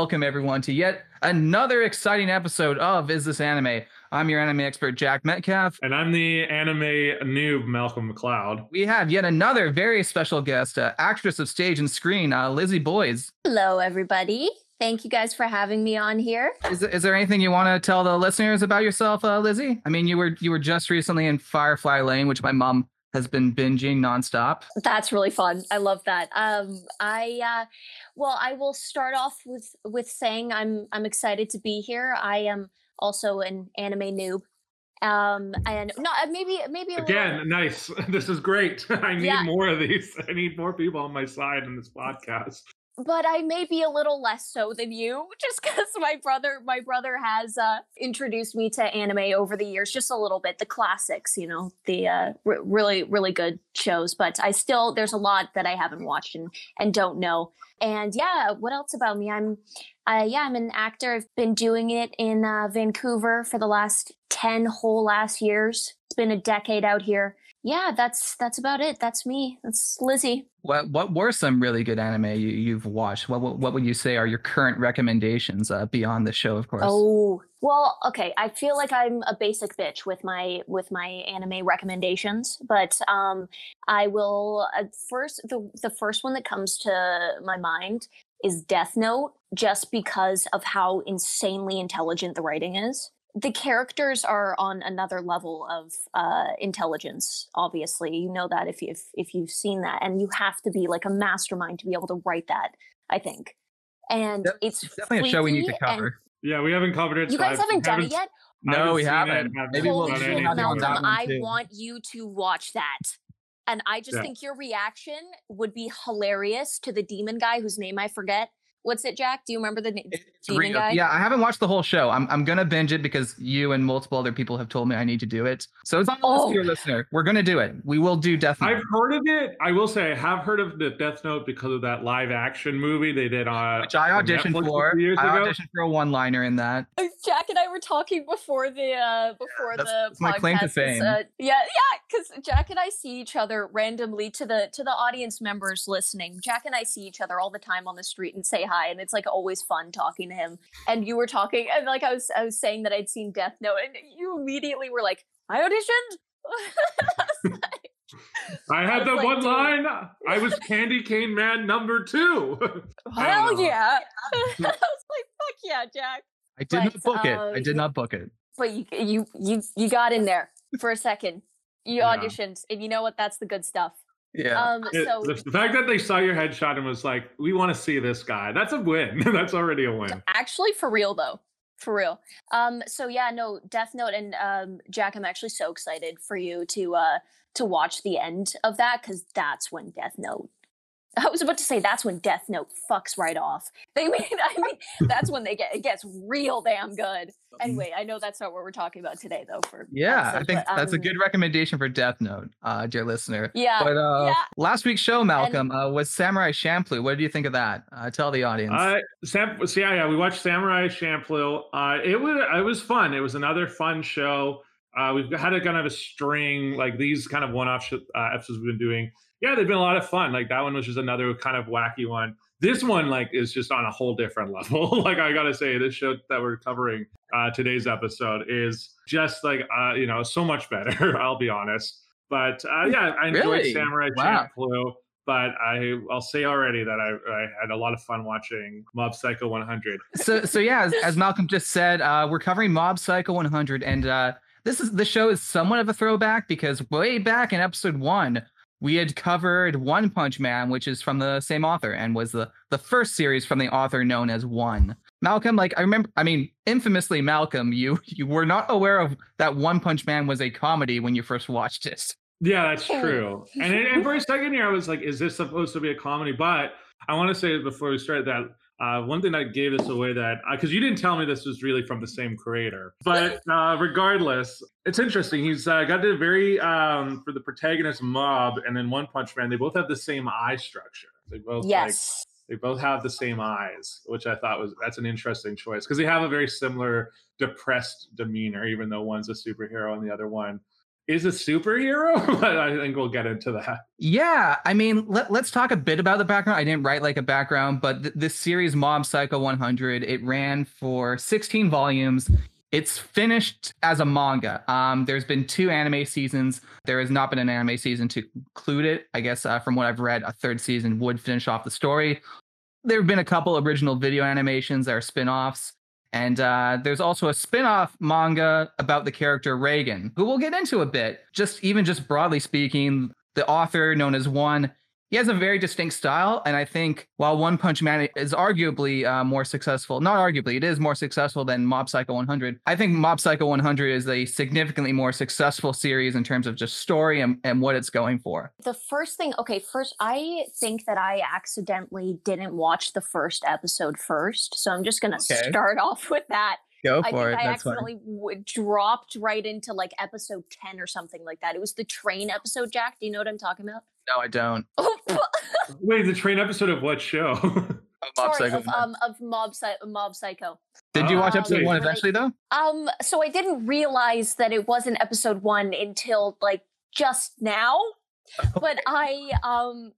and welcome everyone to yet another exciting episode of Is This Anime? I'm your anime expert, Jack Metcalf. And I'm the anime noob, Malcolm McLeod. We have yet another very special guest, uh, actress of stage and screen, uh, Lizzie Boys. Hello, everybody. Thank you guys for having me on here. Is, is there anything you want to tell the listeners about yourself, uh, Lizzie? I mean, you were you were just recently in Firefly Lane, which my mom has been binging nonstop. That's really fun. I love that. Um, I uh, well, I will start off with with saying I'm I'm excited to be here. I am also an anime noob. Um, and no, uh, maybe maybe again, little... nice. This is great. I need yeah. more of these. I need more people on my side in this podcast but I may be a little less so than you, just because my brother, my brother has uh, introduced me to anime over the years, just a little bit, the classics, you know, the uh, r- really, really good shows. But I still, there's a lot that I haven't watched and and don't know. And yeah, what else about me? I'm, uh, yeah, I'm an actor. I've been doing it in uh, Vancouver for the last ten whole last years. It's been a decade out here yeah, that's that's about it. That's me. That's Lizzie. What what were some really good anime you, you've watched? What, what, what would you say are your current recommendations uh, beyond the show, of course? Oh well, okay. I feel like I'm a basic bitch with my with my anime recommendations, but um, I will uh, first the the first one that comes to my mind is Death Note, just because of how insanely intelligent the writing is the characters are on another level of uh, intelligence. Obviously, you know that if you if, if you've seen that, and you have to be like a mastermind to be able to write that. I think, and yep. it's, it's definitely a show we need to cover. Yeah, we haven't covered it. You guys haven't done it yet. No, we haven't. Maybe we'll Malcolm, I want you to watch that. And I just yeah. think your reaction would be hilarious to the demon guy whose name I forget What's it, Jack? Do you remember the name? Demon guy? Yeah, I haven't watched the whole show. I'm I'm gonna binge it because you and multiple other people have told me I need to do it. So it's on the oh. list, your listener. We're gonna do it. We will do Death Note. I've heard of it. I will say I have heard of the Death Note because of that live action movie they did on. Which I auditioned for. I auditioned for a one liner in that. Uh, Jack and I were talking before the uh before yeah, that's, the that's my claim to fame. Uh, yeah, yeah, because Jack and I see each other randomly to the to the audience members listening. Jack and I see each other all the time on the street and say hi, and it's like always always fun talking to him. And you were talking, and like I was, I was saying that I'd seen Death Note, and you immediately were like, "I auditioned." I had the like, one line. I was Candy Cane Man number two. Hell yeah! I was like, "Fuck yeah, Jack!" I did but, not book it. I did um, not book it. But you, you, you, you got in there for a second. You yeah. auditioned, and you know what? That's the good stuff. Yeah. Um, so the, the, fact that they saw your headshot and was like, "We want to see this guy," that's a win. that's already a win. Actually, for real though, for real. Um, so yeah, no, Death Note and um, Jack, I'm actually so excited for you to uh to watch the end of that because that's when Death Note I was about to say that's when Death Note fucks right off. They mean, I mean, that's when they get it gets real damn good. Anyway, I know that's not what we're talking about today, though. For yeah, I think but, um, that's a um good recommendation for Death Note, uh, dear listener. Yeah, but uh, yeah. last week's show, Malcolm, and, uh, was Samurai Champloo. What do you think of that? Uh, tell the audience. Uh, Sam, so yeah, yeah, we watched Samurai Champloo. Uh, it was it was fun. It was another fun show. Uh, we've had a kind of a string like these kind of one-off sh- uh, episodes we've been doing yeah, they've been a lot of fun. Like that one was just another kind of wacky one. This one, like, is just on a whole different level. like I gotta say, this show that we're covering uh, today's episode is just like uh, you know so much better. I'll be honest. But uh, yeah, I enjoyed really? Samurai wow. Champloo. But I, I'll say already that I, I had a lot of fun watching Mob Psycho 100. So, so yeah, as, as Malcolm just said, uh, we're covering Mob Psycho 100, and uh, this is the show is somewhat of a throwback because way back in episode one, we had covered One Punch Man, which is from the same author and was the, the first series from the author known as One. Malcolm, like I remember, I mean, infamously, Malcolm, you you were not aware of that One Punch Man was a comedy when you first watched it. Yeah, that's oh. true. and, and for a second here, I was like, "Is this supposed to be a comedy?" But I want to say before we start that uh, one thing that gave this away that because uh, you didn't tell me this was really from the same creator, but uh, regardless, it's interesting. He's uh, got a very um, for the protagonist Mob and then One Punch Man. They both have the same eye structure. They both yes. Like, they both have the same eyes, which I thought was that's an interesting choice because they have a very similar depressed demeanor, even though one's a superhero and the other one is a superhero, but I think we'll get into that. Yeah, I mean, let, us talk a bit about the background. I didn't write like a background, but th- this series, Mob Psycho 100, it ran for 16 volumes. It's finished as a manga. Um, there's been two anime seasons. There has not been an anime season to conclude it. I guess uh, from what I've read, a third season would finish off the story. There have been a couple original video animations that are spin-offs. And uh, there's also a spin-off manga about the character Reigen, who we'll get into a bit. Just even just broadly speaking, the author known as One he has a very distinct style, and I think while One Punch Man is arguably uh, more successful, not arguably, it is more successful than Mob Psycho 100. I think Mob Psycho 100 is a significantly more successful series in terms of just story and, and what it's going for. The first thing, okay, first, I think that I accidentally didn't watch the first episode first, so I'm just gonna okay. start off with that. Go for I it. I accidentally w- dropped right into like episode 10 or something like that. It was the train episode, Jack. Do you know what I'm talking about? No, I don't. Wait, the train episode of what show? Of Mob Sorry, Psycho. Of, um, of Mob, Psy- Mob Psycho. Did you watch episode um, one eventually, though? Um, so I didn't realize that it wasn't episode one until like just now. Okay. But I um,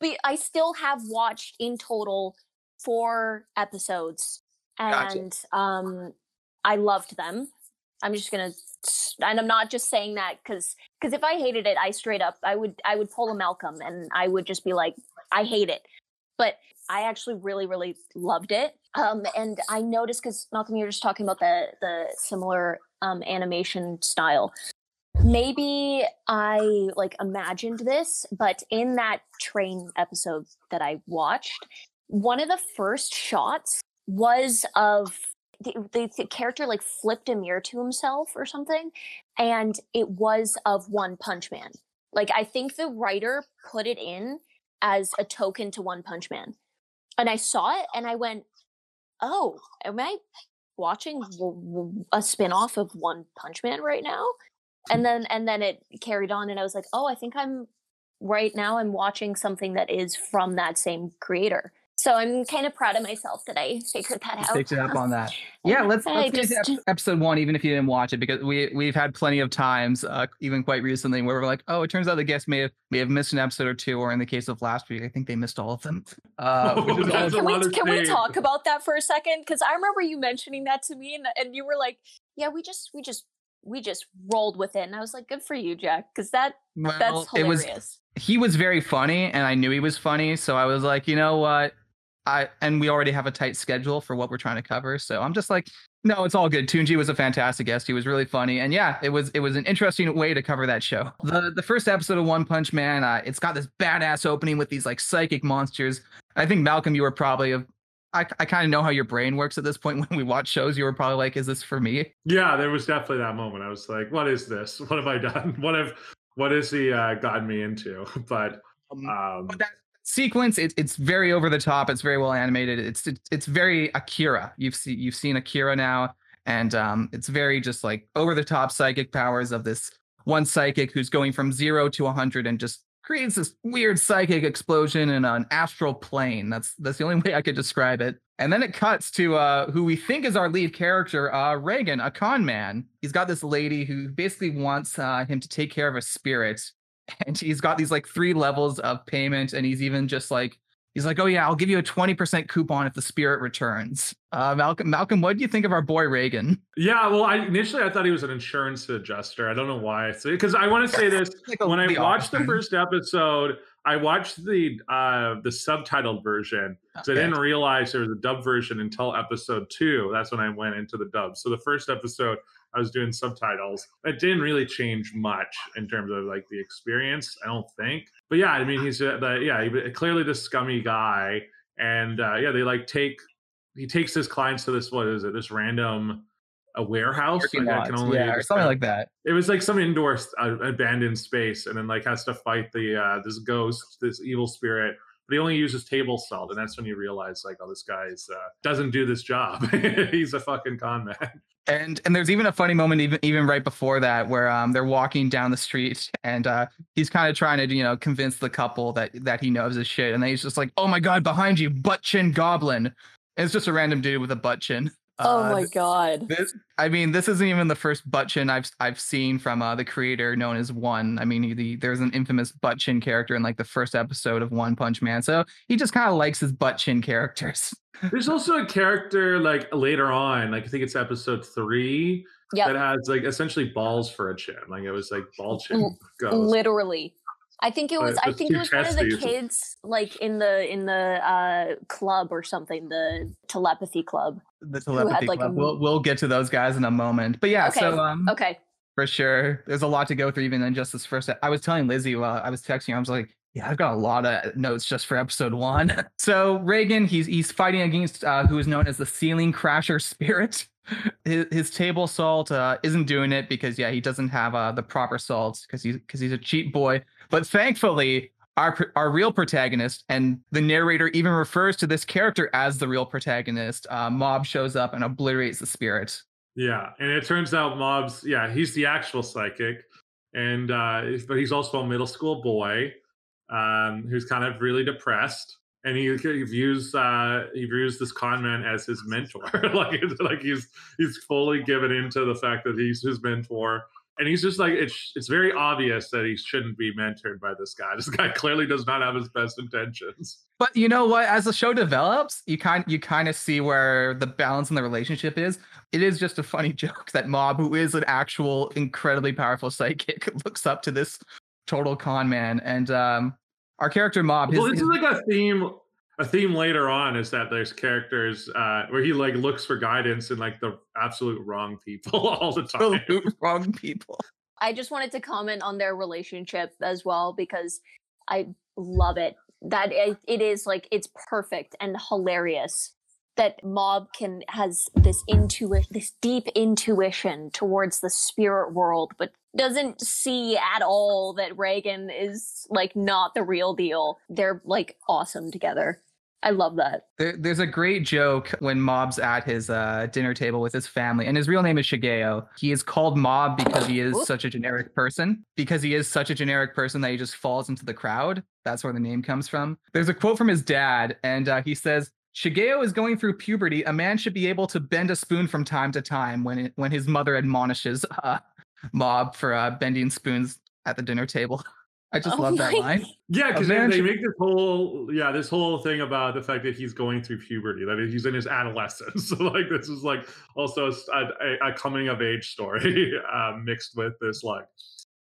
but I still have watched in total four episodes and gotcha. um, I loved them. I'm just gonna, and I'm not just saying that because because if I hated it, I straight up I would I would pull a Malcolm and I would just be like I hate it, but I actually really really loved it. Um, and I noticed because Malcolm, you're just talking about the the similar um, animation style. Maybe I like imagined this, but in that train episode that I watched, one of the first shots was of the, the, character like flipped a mirror to himself or something and it was of one punch man. Like i think the writer put it in as a token to one punch man. And i saw it and i went oh am i watching a spin-off of one punch man right now? And then and then it carried on and i was like oh i think i'm right now i'm watching something that is from that same creator so I'm kind of proud of myself that I figured that out. Picked it up on that. Yeah, let's, let's get just, to episode one, even if you didn't watch it, because we we've had plenty of times, uh, even quite recently, where we're like, oh, it turns out the guests may have may have missed an episode or two, or in the case of last week, I think they missed all of them. Uh, oh, can, we, can we talk about that for a second? Because I remember you mentioning that to me, and and you were like, yeah, we just we just we just rolled with it, and I was like, good for you, Jack, because that well, that's hilarious. It was, he was very funny, and I knew he was funny, so I was like, you know what I and we already have a tight schedule for what we're trying to cover. So I'm just like, no, it's all good. Tunji was a fantastic guest. He was really funny, and yeah, it was it was an interesting way to cover that show. The the first episode of One Punch Man, uh, it's got this badass opening with these like psychic monsters. I think Malcolm, you were probably a I, I kind of know how your brain works at this point when we watch shows. You were probably like, "Is this for me?" Yeah, there was definitely that moment. I was like, "What is this? What have I done? What have what has he uh, gotten me into?" But um, um, but that, sequence it, it's very over the top it's very well animated it's it's, very akira. You've seen you've seen akira now and um, it's very just like over the top psychic powers of this one psychic who's going from zero to 100 and just creates this weird psychic explosion in an astral plane. That's that's the only way i could describe it. And then it cuts to uh, who we think is our lead character uh, reigen a con man. He's got this lady who basically wants uh, him to take care of a spirit and he's got these like three levels of payment and he's even just like he's like oh yeah i'll give you a 20% coupon if the spirit returns. Uh, malcolm malcolm what do you think of our boy reigen? Yeah well i initially i thought he was an insurance adjuster. I don't know why. Because i want to say this like when i watched the first episode i watched the uh the subtitled version because okay. i didn't realize there was a dub version until episode two that's when i went into the dub so the first episode I was doing subtitles. It didn't really change much in terms of like the experience, I don't think. But yeah, I mean, he's a, the, yeah, he, clearly the scummy guy, and uh, yeah, they like take he takes his clients to this what is it? This random a warehouse, like, only yeah, or something like that. It was like some indoor uh, abandoned space, and then like has to fight the uh, this ghost, this evil spirit but he only uses table salt, and that's when you realize like, oh, this guy uh, doesn't do this job. He's a fucking con man. And and there's even a funny moment even even right before that where um they're walking down the street and uh he's kind of trying to you know convince the couple that that he knows his shit and then he's just like oh my god behind you butt chin goblin and it's just a random dude with a butt chin oh Uh, my god. This, I mean, this isn't even the first butt chin I've I've seen from uh, the creator known as One. I mean, he, the, there's an infamous butt chin character in like the first episode of One Punch Man, so he just kind of likes his butt chin characters. There's also a character like later on, like I think it's episode three, Yep. that has like essentially balls for a chin. Like it was like ball chin L- goes. Literally. I think it But was I think it was one of the kids like in the in the uh club or something, the telepathy club. The telepathy like, a club. We'll we'll get to those guys in a moment. But yeah, so Okay, um, Okay. for sure, there's a lot to go through even in just this first. I was telling Lizzie while I was texting, I was like. Yeah, I've got a lot of notes just for episode one. So Reigen, he's he's fighting against uh, who is known as the Ceiling Crasher Spirit. His, his table salt uh, isn't doing it because yeah, he doesn't have uh, the proper salt because he's because he's a cheap boy. But thankfully, our our real protagonist and the narrator even refers to this character as the real protagonist. Uh, Mob shows up and obliterates the spirit. Yeah, and it turns out Mob's yeah he's the actual psychic, and uh, but he's also a middle school boy um, who's kind of really depressed, and he, he views uh, he views this con man as his mentor, like like he's he's fully given into the fact that he's his mentor. And he's just like it's it's very obvious that he shouldn't be mentored by this guy. This guy clearly does not have his best intentions. But you know what? As the show develops, you kind you kind of see where the balance in the relationship is. It is just a funny joke that Mob, who is an actual incredibly powerful psychic, looks up to this total con man. And um, our character Mob, his, well, this his- is like a theme. A theme later on is that there's characters uh, where he like looks for guidance in like the absolute wrong people all the time. absolute wrong people. I just wanted to comment on their relationship as well because I love it. That it, it is like it's perfect and hilarious that Mob can has this intuition, this deep intuition towards the spirit world, but doesn't see at all that Reigen is like not the real deal. They're like awesome together. I love that. There, there's a great joke when Mob's at his uh, dinner table with his family, and his real name is Shigeo. He is called Mob because he is such a generic person. Because he is such a generic person that he just falls into the crowd. That's where the name comes from. There's a quote from his dad, and uh, he says, Shigeo is going through puberty. A man should be able to bend a spoon from time to time when it, when his mother admonishes uh, Mob for uh, bending spoons at the dinner table. I just Oh love that line. Yeah, because man they, make this whole yeah this whole thing about the fact that he's going through puberty, that he's in his adolescence. So like this is like also a coming of age story uh, mixed with this like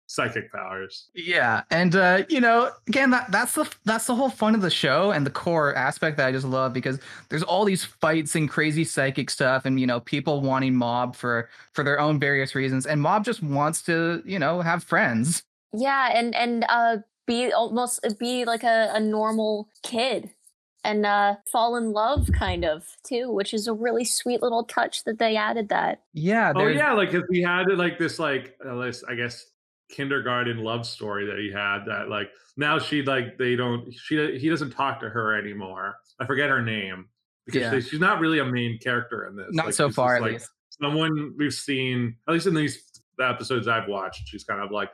psychic powers. Yeah, and uh, you know, again, that that's the that's the whole fun of the show and the core aspect that I just love because there's all these fights and crazy psychic stuff, and you know, people wanting Mob for for their own various reasons, and Mob just wants to, you know, have friends. Yeah, and and uh be almost be like a, a normal kid and uh fall in love kind of too, which is a really sweet little touch that they added that. Yeah, Oh yeah, like if he had like this like uh, this, I guess kindergarten love story that he had that like now she like they don't she he doesn't talk to her anymore. I forget her name because Yeah. they- she's not really a main character in this. not Like, so she's just, far at like, least. someone we've seen at least in these episodes I've watched. She's kind of like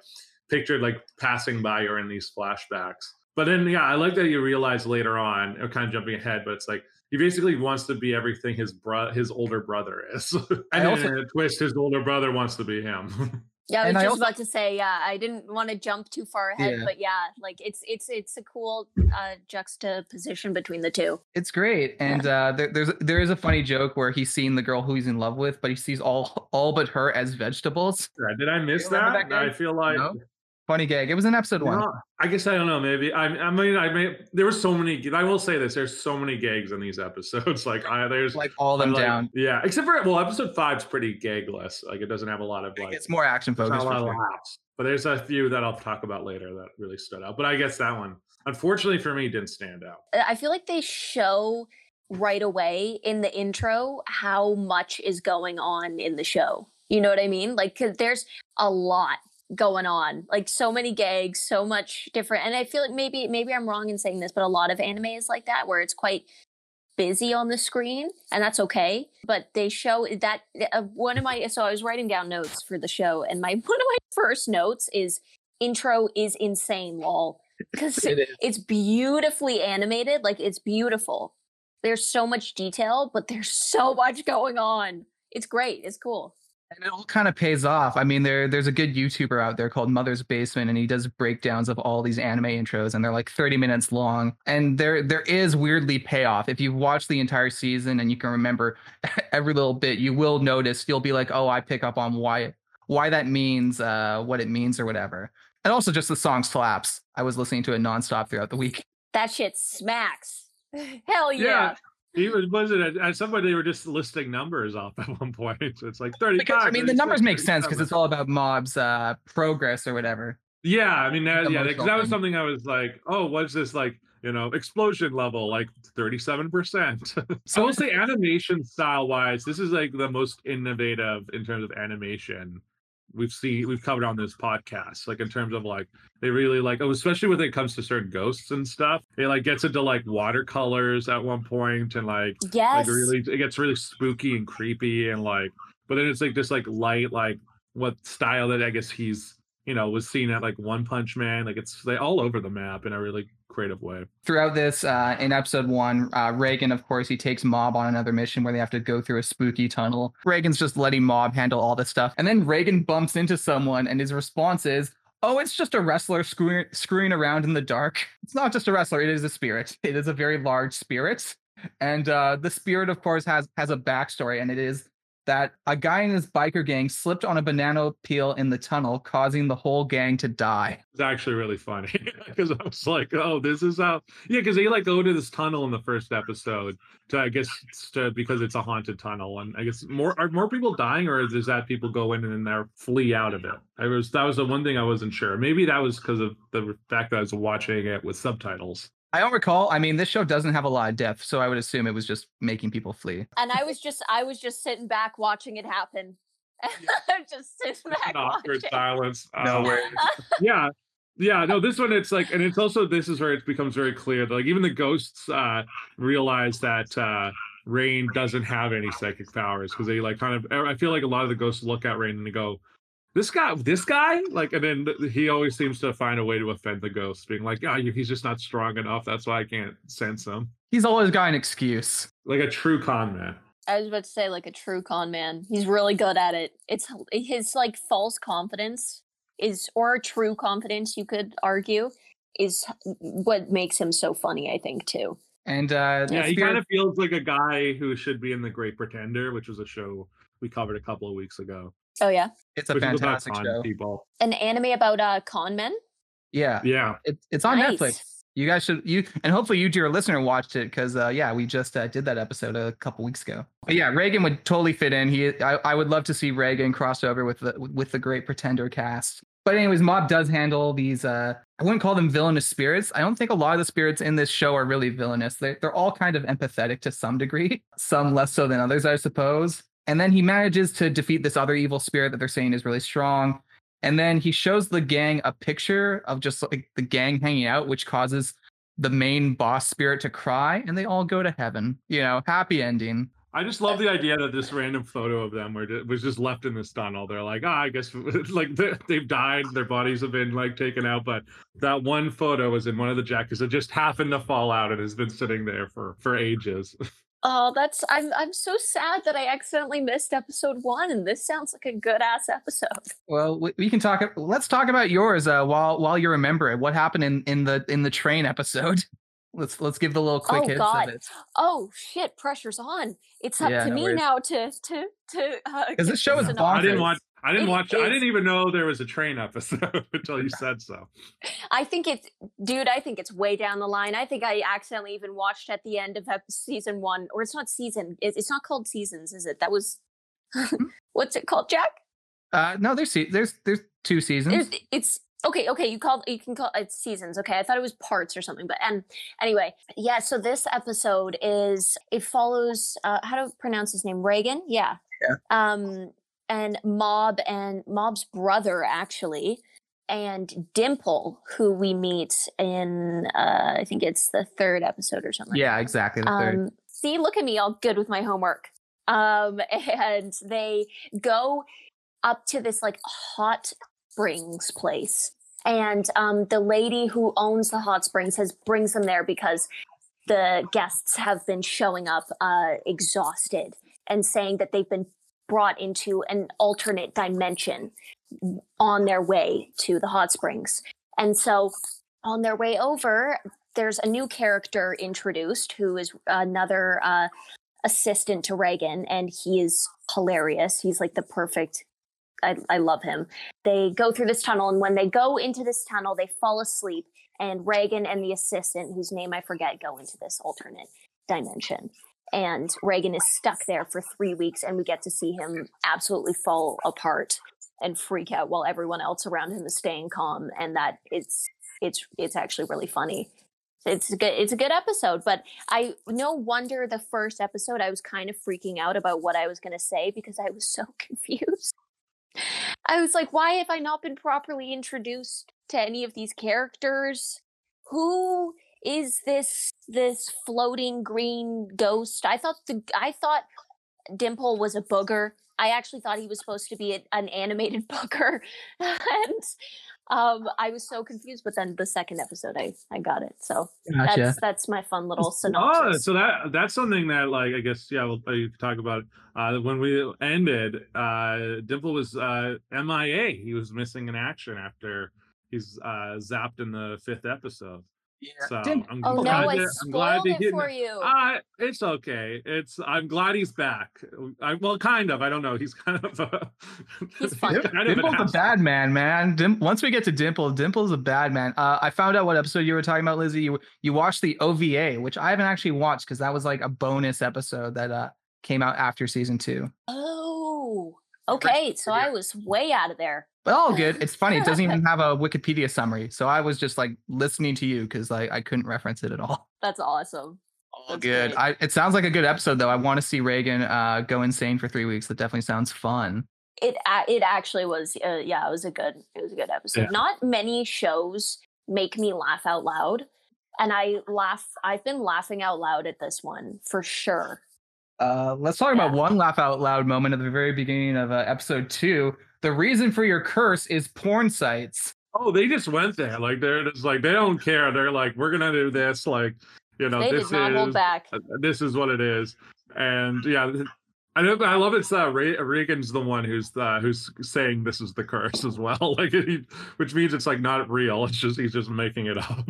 pictured like passing by her in these flashbacks. But then yeah, I like that you realize later on, or kind of jumping ahead, but it's like he basically wants to be everything his bro his older brother is. and I then also- in a twist, his older brother wants to be him. Yeah, I was And I just also- about to say, yeah, I didn't want to jump too far ahead, Yeah. but yeah, like it's it's it's a cool uh juxtaposition between the two. It's great, and uh, there, there's there is a funny joke where he's seeing the girl who he's in love with, but he sees all all but her as vegetables. Yeah, Did I miss that? that I feel like No? Funny gag. It was in episode you one. know, I guess I don't know. Maybe I, I mean I may there were so many. I will say this: there's so many gags in these episodes. Like I there's Like all I them like- down. Yeah, except for well, episode five's pretty gagless. Like it doesn't have a lot of like It's more action focused. not a for lot of laughs. But there's a few that I'll talk about later that really stood out. But I guess that one, unfortunately for me, didn't stand out. I feel like they show right away in the intro how much is going on in the show. You know what I mean? Like 'cause there's a lot going on. Like so many gags, so much different. And I feel like maybe maybe I'm wrong in saying this, but a lot of anime is like that where it's quite busy on the screen and that's okay but they show that uh, one of my so i was writing down notes for the show and my one of my first notes is intro is insane lol because It it's beautifully animated like it's beautiful there's so much detail, but there's so much going on. It's great. It's cool. And it all kind of pays off. I mean, there there's a good YouTuber out there called Mother's Basement, and he does breakdowns of all these anime intros, and they're like 30 minutes long. And there there is weirdly payoff. If you watch the entire season and you can remember every little bit, you will notice you'll be like, oh, I pick up on why why that means uh, what it means or whatever. And also just the song slaps. I was listening to it nonstop throughout the week. That shit smacks. Hell yeah. Yeah. Even was it at, some point they were just listing numbers off at one point. So it's like 35. Because I mean, the numbers make sense because it's all about mobs uh, progress or whatever. Yeah, I mean, that, yeah, because that was something I was like, oh, what's this like? You know, explosion level like thirty-seven percent. So I will say, animation style wise, this is like the most innovative in terms of animation we've seen we've covered on this podcast. Like in terms of like they really like, oh, especially when it comes to certain ghosts and stuff. It like gets into like watercolors at one point and like Yes. like really it gets really spooky and creepy and like but then it's like this like light like what style that i guess he's you know was seen at like one punch man like it's like all over the map and a really creative way. Throughout this uh, in episode one uh, reigen of course he takes mob on another mission where they have to go through a spooky tunnel. Reigen's just letting mob handle all this stuff. And then reigen bumps into someone and his response is oh it's just a wrestler screwing, screwing around in the dark. It's not just a wrestler it is a spirit. It is a very large spirit. And uh, the spirit of course has has a backstory and it is that a guy in his biker gang slipped on a banana peel in the tunnel causing the whole gang to die. It's actually really funny because i was like oh this is how yeah because they like go to this tunnel in the first episode to i guess to, because it's a haunted tunnel and i guess more are more people dying or is that people go in and then they're flee out of it? I was that was the one thing i wasn't sure. Maybe that was because of the fact that i was watching it with subtitles I don't recall. I mean, this show doesn't have a lot of depth, so I would assume it was just making people flee. and I was just I was just sitting back watching it happen. just sitting back an awkward watching. silence. No Um, worries. yeah, yeah. No, this one it's like, and it's also this is where it becomes very clear. that, Like even the ghosts uh realize that uh Rain doesn't have any psychic powers because they like kind of. I feel like a lot of the ghosts look at Rain and they go. This guy, this guy, like, and then he always seems to find a way to offend the ghost, being like, "Ah, he's just not strong enough. That's why I can't sense him." He's always got an excuse. Like a true con man. I was about to say like a true con man. He's really good at it. It's his like false confidence is or true confidence you could argue is what makes him so funny I think too. And uh, Yeah, he Spirit- kind of feels like a guy who should be in The Great Pretender, which was a show we covered a couple of weeks ago. Oh yeah. it's a which fantastic show. People. An anime about uh con men? Yeah, Yeah, it, it's on Nice. Netflix. You guys should you and hopefully you, dear listener, watched it because uh, yeah, we just uh, did that episode a couple weeks ago. But yeah, Reigen would totally fit in. He, I, I would love to see Reigen cross over with the with the Great Pretender cast. But anyways, Mob does handle these. Uh, I wouldn't call them villainous spirits. I don't think a lot of the spirits in this show are really villainous. They they're all kind of empathetic to some degree, some less so than others, I suppose. And then he manages to defeat this other evil spirit that they're saying is really strong. And then he shows the gang a picture of just like the gang hanging out, which causes the main boss spirit to cry, and they all go to heaven. You know, happy ending. I just love the idea that this random photo of them were was just left in this tunnel. They're like, ah, I guess like they- they've died, their bodies have been like taken out, but that one photo was in one of the jackets that just happened to fall out and has been sitting there for for ages. Oh, that's I'm I'm so sad that I accidentally missed episode one, and this sounds like a good ass episode. Well, we, we can talk. Let's talk about yours uh, while while you remember it. What happened in in the in the train episode? Let's let's give the little quick Oh, hits God. of it Oh shit, pressure's on. It's up Yeah, to no me worries. now to to to uh, because this show the is synopsis. I didn't watch. I didn't It watch. I didn't even know there was a train episode until you said so. I think it's, dude. I think it's way down the line. I think I accidentally even watched at the end of ep- season one, or it's not season. It's, it's not called seasons, is it? That was what's it called, Jack? Uh, no, there's se- there's there's two seasons. There's, it's okay. Okay, you called you can call it seasons. Okay, I thought it was parts or something. But and anyway, yeah. So this episode is it follows uh, how to pronounce his name? Reigen. Yeah. Yeah. Um, and Mob and Mob's brother actually, and Dimple, who we meet in uh, I think it's the third episode or something. yeah, exactly. The third. Um, see, look at me, all good with my homework. Um, and they go up to this like hot springs place, and um, the lady who owns the hot springs has brings them there because the guests have been showing up uh, exhausted and saying that they've been brought into an alternate dimension on their way to the hot springs. And so on their way over, there's a new character introduced who is another uh, assistant to Reigen, and he is hilarious. He's like the perfect. I, I love him. They go through this tunnel, and when they go into this tunnel, they fall asleep, and Reigen and the assistant, whose name I forget, go into this alternate dimension. And Reigen is stuck there for three weeks, and we get to see him absolutely fall apart and freak out while everyone else around him is staying calm. And that it's it's it's actually really funny it's a good it's a good episode but i no wonder the first episode i was kind of freaking out about what i was going to say because i was so confused i was like why have i not been properly introduced to any of these characters who is this this floating green ghost i thought the i thought dimple was a booger i actually thought he was supposed to be a, an animated booger and um, I was so confused, but then the second episode, I I got it. So gotcha. that's that's my fun little synopsis. Oh, so that that's something that like I guess yeah, we'll uh, you can talk about uh, when we ended. Uh, Dimple was uh, MIA. He was missing in action after he's uh, zapped in the fifth episode. Yeah. So I'm oh glad no, I I'm glad to it for you. Uh, it's okay. It's I'm glad he's back. I, well, kind of. I don't know. He's kind of a. He's fun. kind Dimple's a bad man, man. Dim- once we get to Dimple, Dimple's a bad man. Uh, I found out what episode you were talking about, Lizzie. You you watched the OVA, which I haven't actually watched because that was like a bonus episode that uh came out after season two. Oh, okay. So I was way out of there. But all good. It's funny. It doesn't even have a Wikipedia summary. So I was just like listening to you because like I couldn't reference it at all. That's awesome. All That's good. I, it sounds like a good episode though. I want to see Reigen uh, go insane for three weeks. That definitely sounds fun. It it actually was. Uh, yeah, it was a good. It was a good episode. Yeah. Not many shows make me laugh out loud, and I laugh. I've been laughing out loud at this one for sure. Uh, let's talk yeah. about one laugh out loud moment at the very beginning of uh, episode two the reason for your curse is porn sites. Oh, they just went there. Like they're just like they don't care. They're like, we're gonna do this. Like, you know, they this did not is hold back. This is what it is. And yeah, I know. I love it's uh, Reigen's the one who's uh, who's saying this is the curse as well. Like, he, which means it's like not real. It's just he's just making it up.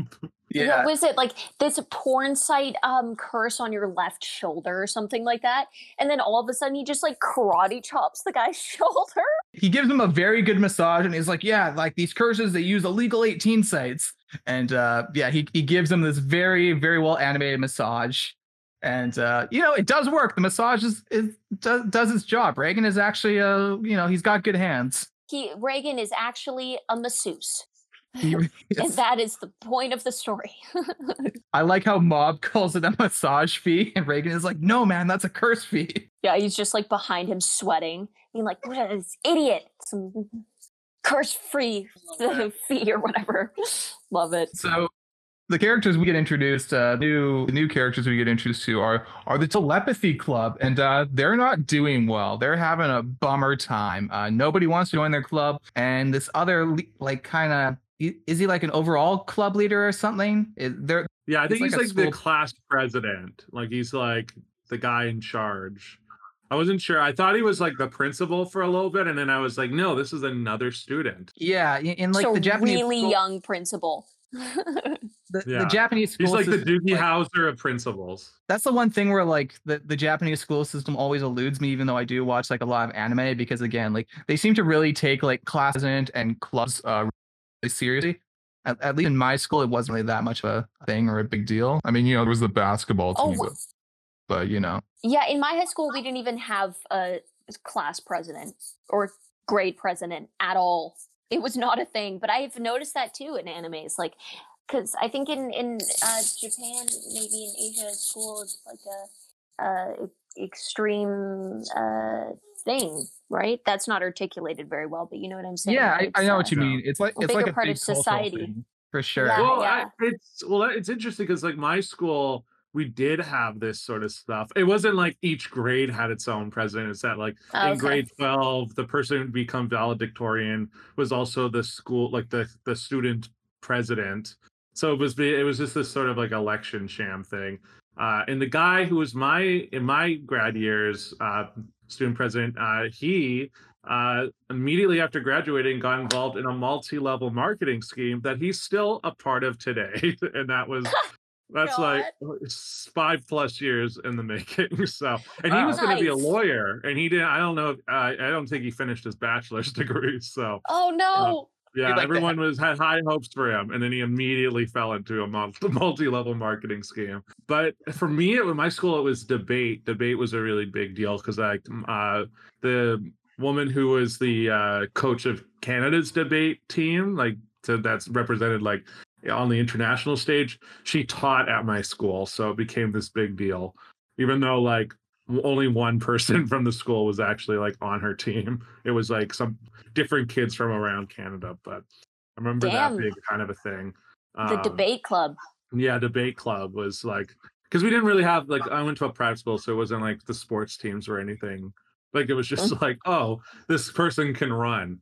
Yeah. What was it like this porn site um curse on your left shoulder or something like that? And then all of a sudden he just like karate chops the guy's shoulder. He gives him a very good massage and he's like, Yeah, like these curses, they use illegal 18 sites. And uh yeah, he, he gives him this very, very well animated massage. And uh, you know, it does work. The massage is, is does, does its job. Reigen is actually a, you know, he's got good hands. He Reigen is actually a masseuse. and that is the point of the story. I like how Mob calls it a massage fee, and Reigen is like, "No, man, that's a curse fee." Yeah, he's just like behind him, sweating, being like, "What is idiot? Some curse-free fee or whatever." Love it. So the characters we get introduced, uh, new new characters we get introduced to are are the Telepathy Club, and uh, they're not doing well. They're having a bummer time. Uh, nobody wants to join their club, and this other like kind of is he like an overall club leader or something? Is there? Yeah, I think he's, he's like, like the class president. Like he's like the guy in charge. I wasn't sure. I thought he was like the principal for a little bit, and then I was like, no, this is another student. Yeah, in like so the Japanese really school... young principal. The, yeah. the Japanese school He's like system, the Doogie like, Howser of principals. That's the one thing where like the, the Japanese school system always eludes me, even though I do watch like a lot of anime, because again, like they seem to really take like class and clubs uh really seriously. At, at, least in my school, it wasn't really that much of a thing or a big deal. I mean, you know, there was the basketball team, oh, but, but you know. Yeah, in my high school, we didn't even have a class president or grade president at all it was not a thing. But I've noticed that too in animes, like because I think in in uh, Japan, maybe in Asia, school is like a, a extreme uh, thing, right? That's not articulated very well, but you know what I'm saying. Yeah, I, I, know uh, what you mean. It's like it's like a part of society for sure. Yeah, well, yeah. I, it's well, it's interesting because like my school we did have this sort of stuff. It wasn't like each grade had its own president. It's that like oh, in grade 12, the person who become valedictorian was also the school, like the the student president. So it was it was just this sort of like election sham thing. Uh, and the guy who was my in my grad years uh, student president, uh, he uh, immediately after graduating got involved in a multi-level marketing scheme that he's still a part of today, and that was. That's like five plus years in the making. So, and he Wow. was going to be a lawyer, and he didn't. I don't know. If, uh, I don't think he finished his bachelor's degree. So, Oh no. yeah, like the- everyone was had high hopes for him, and then he immediately fell into a multi-level marketing scheme. But for me, at my school, it was debate. Debate was a really big deal because like uh, the woman who was the uh, coach of Canada's debate team, like to, that's represented like on the international stage, she taught at my school, so it became this big deal. Even though like only one person from the school was actually like on her team, it was like some different kids from around Canada. But I remember Damn. that being kind of a thing. The Um, debate club. yeah, debate club was like because we didn't really have like I went to a private school, so it wasn't like the sports teams or anything. Like it was just like, oh, this person can run,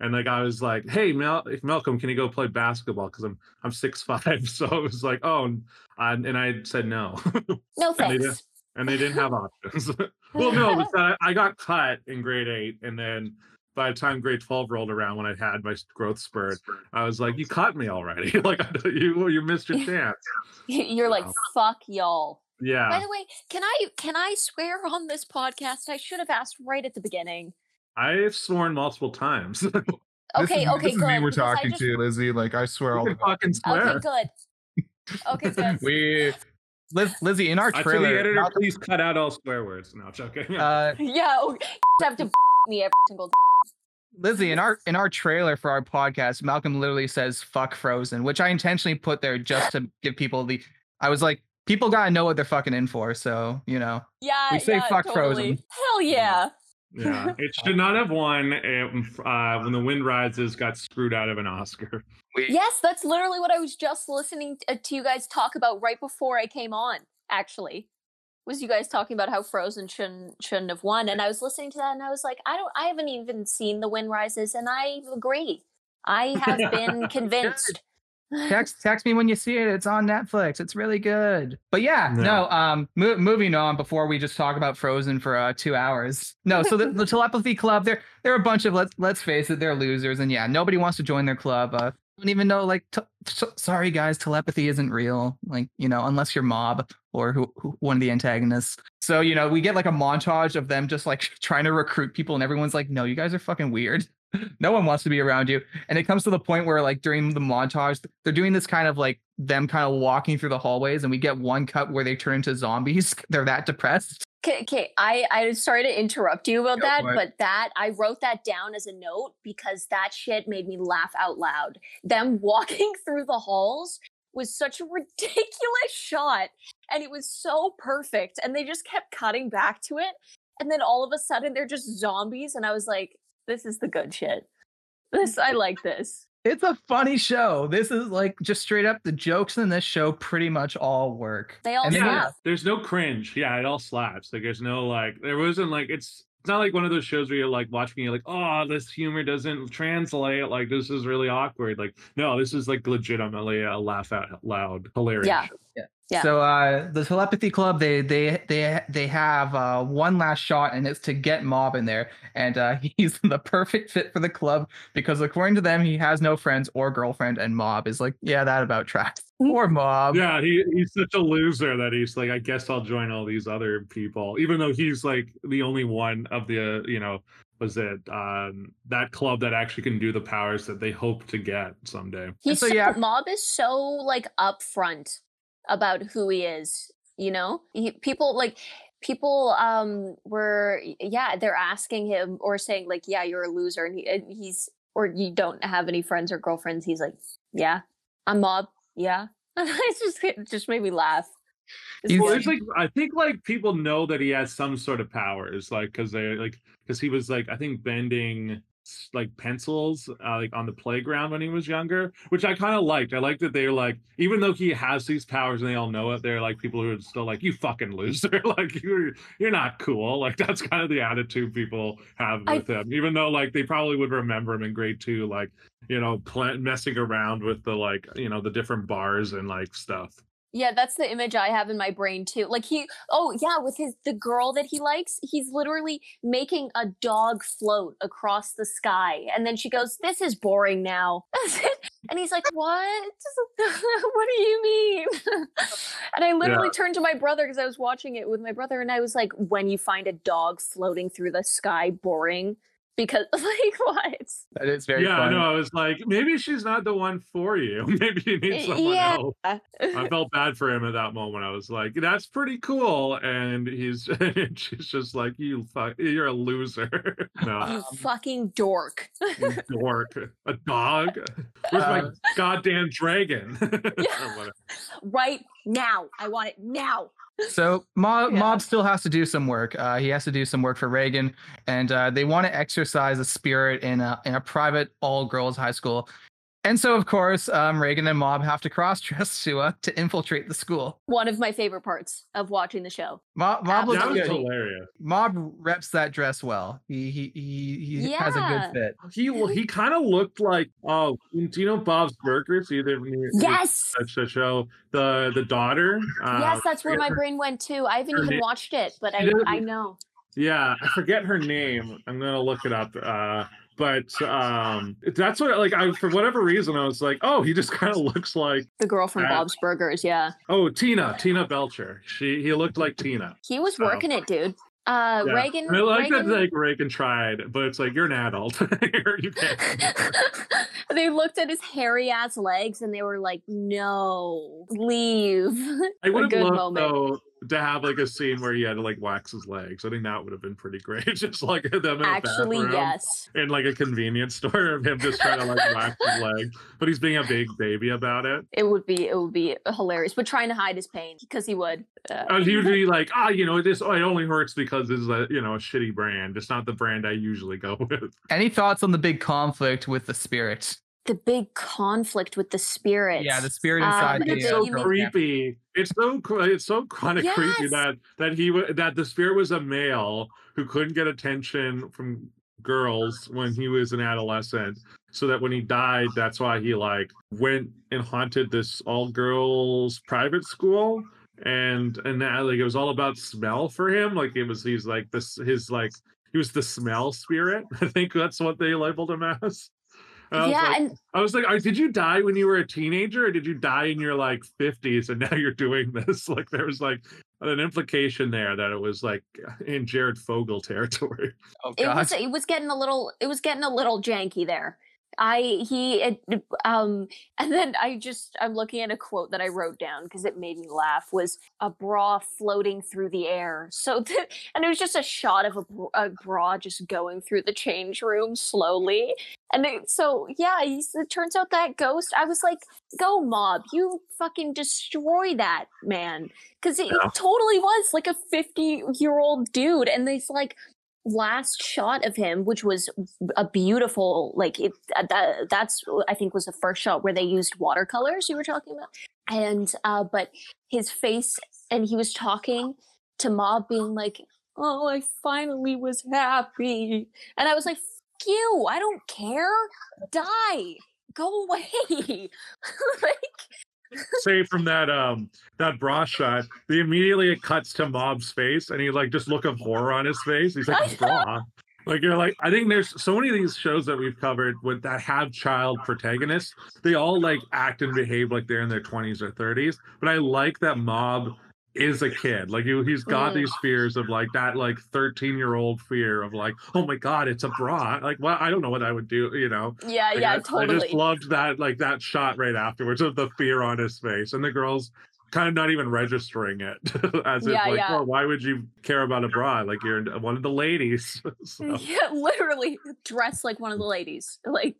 and like I was like, hey, Mel, Malcolm, can you go play basketball? Because I'm I'm six five, so it was like, oh, and, and I said no, No and they thanks. and they didn't have options. well, no, that I got cut in grade eight, and then by the time grade twelve rolled around, when I had my growth spurt, I was like, you cut me already. like you you missed your chance. You're like Wow. fuck y'all. Yeah. By the way, can I can I swear on this podcast? I should have asked right at the beginning. I've sworn multiple times. Okay, is, okay, this is good. me we're talking just- to, Lizzie. Like I swear all the fucking swear. Okay, good. Okay, good. We, Liz, Lizzie, in our Uh, to the trailer, editor, Malcolm- please cut out all swear words. No, I'm joking. uh, yeah, oh, have to me every single. Lizzie, in our in our trailer for our podcast, Malcolm literally says "fuck Frozen," which I intentionally put there just to give people the. I was like, people gotta know what they're fucking in for, so you know. Yeah, We say yeah, fuck totally. Frozen. Hell yeah. Yeah, it should not have won um, uh, when the wind rises. Got screwed out of an Oscar. Yes, that's literally what I was just listening uh, to you guys talk about right before I came on. Actually, was you guys talking about how Frozen shouldn't shouldn't have won, and I was listening to that, and I was like, I don't, I haven't even seen The Wind Rises, and I agree. I have been convinced. Text text me when you see it. It's on Netflix. It's really good. But yeah, Yeah. no. Um, mo- moving on before we just talk about Frozen for uh, two hours. No, so the, the Telepathy Club, they're they're a bunch of let's let's face it, they're losers, and yeah, nobody wants to join their club. Uh, don't even know like so, sorry guys, telepathy isn't real. Like you know, unless you're Mob or who, who one of the antagonists. So you know, we get like a montage of them just like trying to recruit people, and everyone's like, no, you guys are fucking weird. No one wants to be around you and it comes to the point where like during the montage they're doing this kind of like them kind of walking through the hallways and we get one cut where they turn into zombies they're that depressed Okay, okay. I I sorry to interrupt you about Go that, it. but that I wrote that down as a note because that shit made me laugh out loud. Them walking through the halls was such a ridiculous shot, and it was so perfect. And they just kept cutting back to it, and then all of a sudden they're just zombies, and I was like, "This is the good shit. This I like this." it's a funny show this is like just straight up the jokes in this show pretty much all work They all And slap. Yeah, there's no cringe. Yeah, it all slaps. Like there's no like there wasn't like it's it's not like one of those shows where you're like watching you're like, oh, this humor doesn't translate. Like this is really awkward. Like, no, this is like legitimately a laugh out loud, hilarious. Yeah. show. Yeah. So uh the telepathy club they they they they have uh one last shot and it's to get Mob in there and uh he's the perfect fit for the club because according to them he has no friends or girlfriend and Mob is like yeah that about tracks. Poor Mob. Yeah, he, he's such a loser that he's like, I guess I'll join all these other people, even though he's like the only one of the, you know, was it um that club that actually can do the powers that they hope to get someday. He's so, so, yeah. Mob is so like upfront about who he is. You know, he, people like people um were yeah they're asking him or saying like yeah you're a loser and, he, and he's or you don't have any friends or girlfriends. He's like yeah I'm Mob yeah. it's just it just made me laugh. Well, there's like I think like people know that he has some sort of powers, like because they like because he was like I think bending like pencils uh, like on the playground when he was younger, which I kind of liked. I liked that they were like, even though he has these powers and they all know it, they're like people who are still like, you fucking loser, like you're you're not cool. Like that's kind of the attitude people have I- with him, even though like they probably would remember him in grade two, like you know, pl- messing around with the like you know the different bars and like stuff. Yeah, that's the image I have in my brain too. Like he, oh yeah, with his the girl that he likes, he's literally making a dog float across the sky, and then she goes, "This is boring now," and he's like, "What? what do you mean?" and I literally turned to my brother because I was watching it with my brother, and I was like, "When you find a dog floating through the sky, boring." Because like what? That is very yeah, I funny. know. I was like, maybe she's not the one for you. Maybe you need someone yeah. else. I felt bad for him at that moment. I was like, "That's pretty cool," and he's and she's just like, "You fuck, you're a loser." no, you Um, fucking dork. dork, a dog. Where's my Uh, goddamn dragon? Yeah. Right now. I want it now. So Mob, Yeah. Mob still has to do some work. Uh, he has to do some work for Reigen, and uh, they want to exorcise a spirit in a in a private all girls high school. And so, of course, um, Reigen and Mob have to cross dress to uh, to infiltrate the school. One of my favorite parts of watching the show. Mob, Mob looks That was good. hilarious. Mob reps that dress well. He he he, he has a good fit. He well, he kind of looked like oh, do you know Bob's Burgers? Either Yes. That's the show. The the daughter. Uh, yes, that's where my brain went too. I haven't even name- watched it, but I, I know. Yeah, I forget her name. I'm gonna look it up. Uh, but um, that's what like I for whatever reason I was like, oh, he just kind of looks like The girl from Bob's Burgers, yeah. oh Tina Tina Belcher. She he looked like Tina. He was Oh. working it, dude. Uh Yeah. Reigen I like Reigen, that like Reigen tried, but it's like you're an adult. You're- can't. they looked at his hairy ass legs and they were like, "No, leave." I would have good loved moment. though to have like a scene where he had to like wax his legs. I think that would have been pretty great. just like them in a Actually, bathroom yes. in like a convenience store of him just trying to like wax his legs, but he's being a big baby about it. It would be it would be hilarious, but trying to hide his pain because he would. Uh, I was usually like, ah, you know, this oh, it only hurts because this is a you know a shitty brand. It's not the brand I usually go with. Any thoughts on the big conflict with the spirit? The big conflict with the spirits. Yeah, the spirit Um, inside the- It's so you mean- creepy. It's so it's so kind of creepy that that he that the spirit was a male who couldn't get attention from girls when he was an adolescent. So that when he died, that's why he like went and haunted this all girls private school. And and that, like it was all about smell for him. Like it was he's like this his like he was the smell spirit. I think that's what they labeled him as. And I was yeah, like, and I was like, "Oh, did you die when you were a teenager, or did you die in your like 50s and now you're doing this? Like, there was like an implication there that it was like in Jared Fogle territory. oh it was it was getting a little it was getting a little janky there. I he it, um and then I just I'm looking at a quote that I wrote down because it made me laugh was a bra floating through the air. So the, and it was just a shot of a, a bra just going through the change room slowly. And it, so yeah, it turns out that ghost. I was like, go mob, you fucking destroy that man because it, Yeah. totally was like a 50 year old dude and this like last shot of him which was a beautiful like it uh, that that's i think was the first shot where they used watercolors you were talking about and uh but his face and he was talking to mob being like oh i finally was happy and i was like you i don't care die go away like Say from that um that bra shot, the immediately it cuts to Mob's face and he like just look of horror on his face. He's like, bra. Like you're like, I think there's so many of these shows that we've covered with that have child protagonists. They all like act and behave like they're in their 20s or 30s. But I like that Mob is a kid. Like you, he's got Mm. these fears of like that like 13 year old fear of like, oh my god, it's a bra. Like, well, I don't know what I would do. You know, yeah like, yeah I, I just loved that like that shot right afterwards of the fear on his face and the girls kind of not even registering it as if like, yeah. oh, why would you care about a bra? Like you're one of the ladies. so, yeah literally dressed like one of the ladies like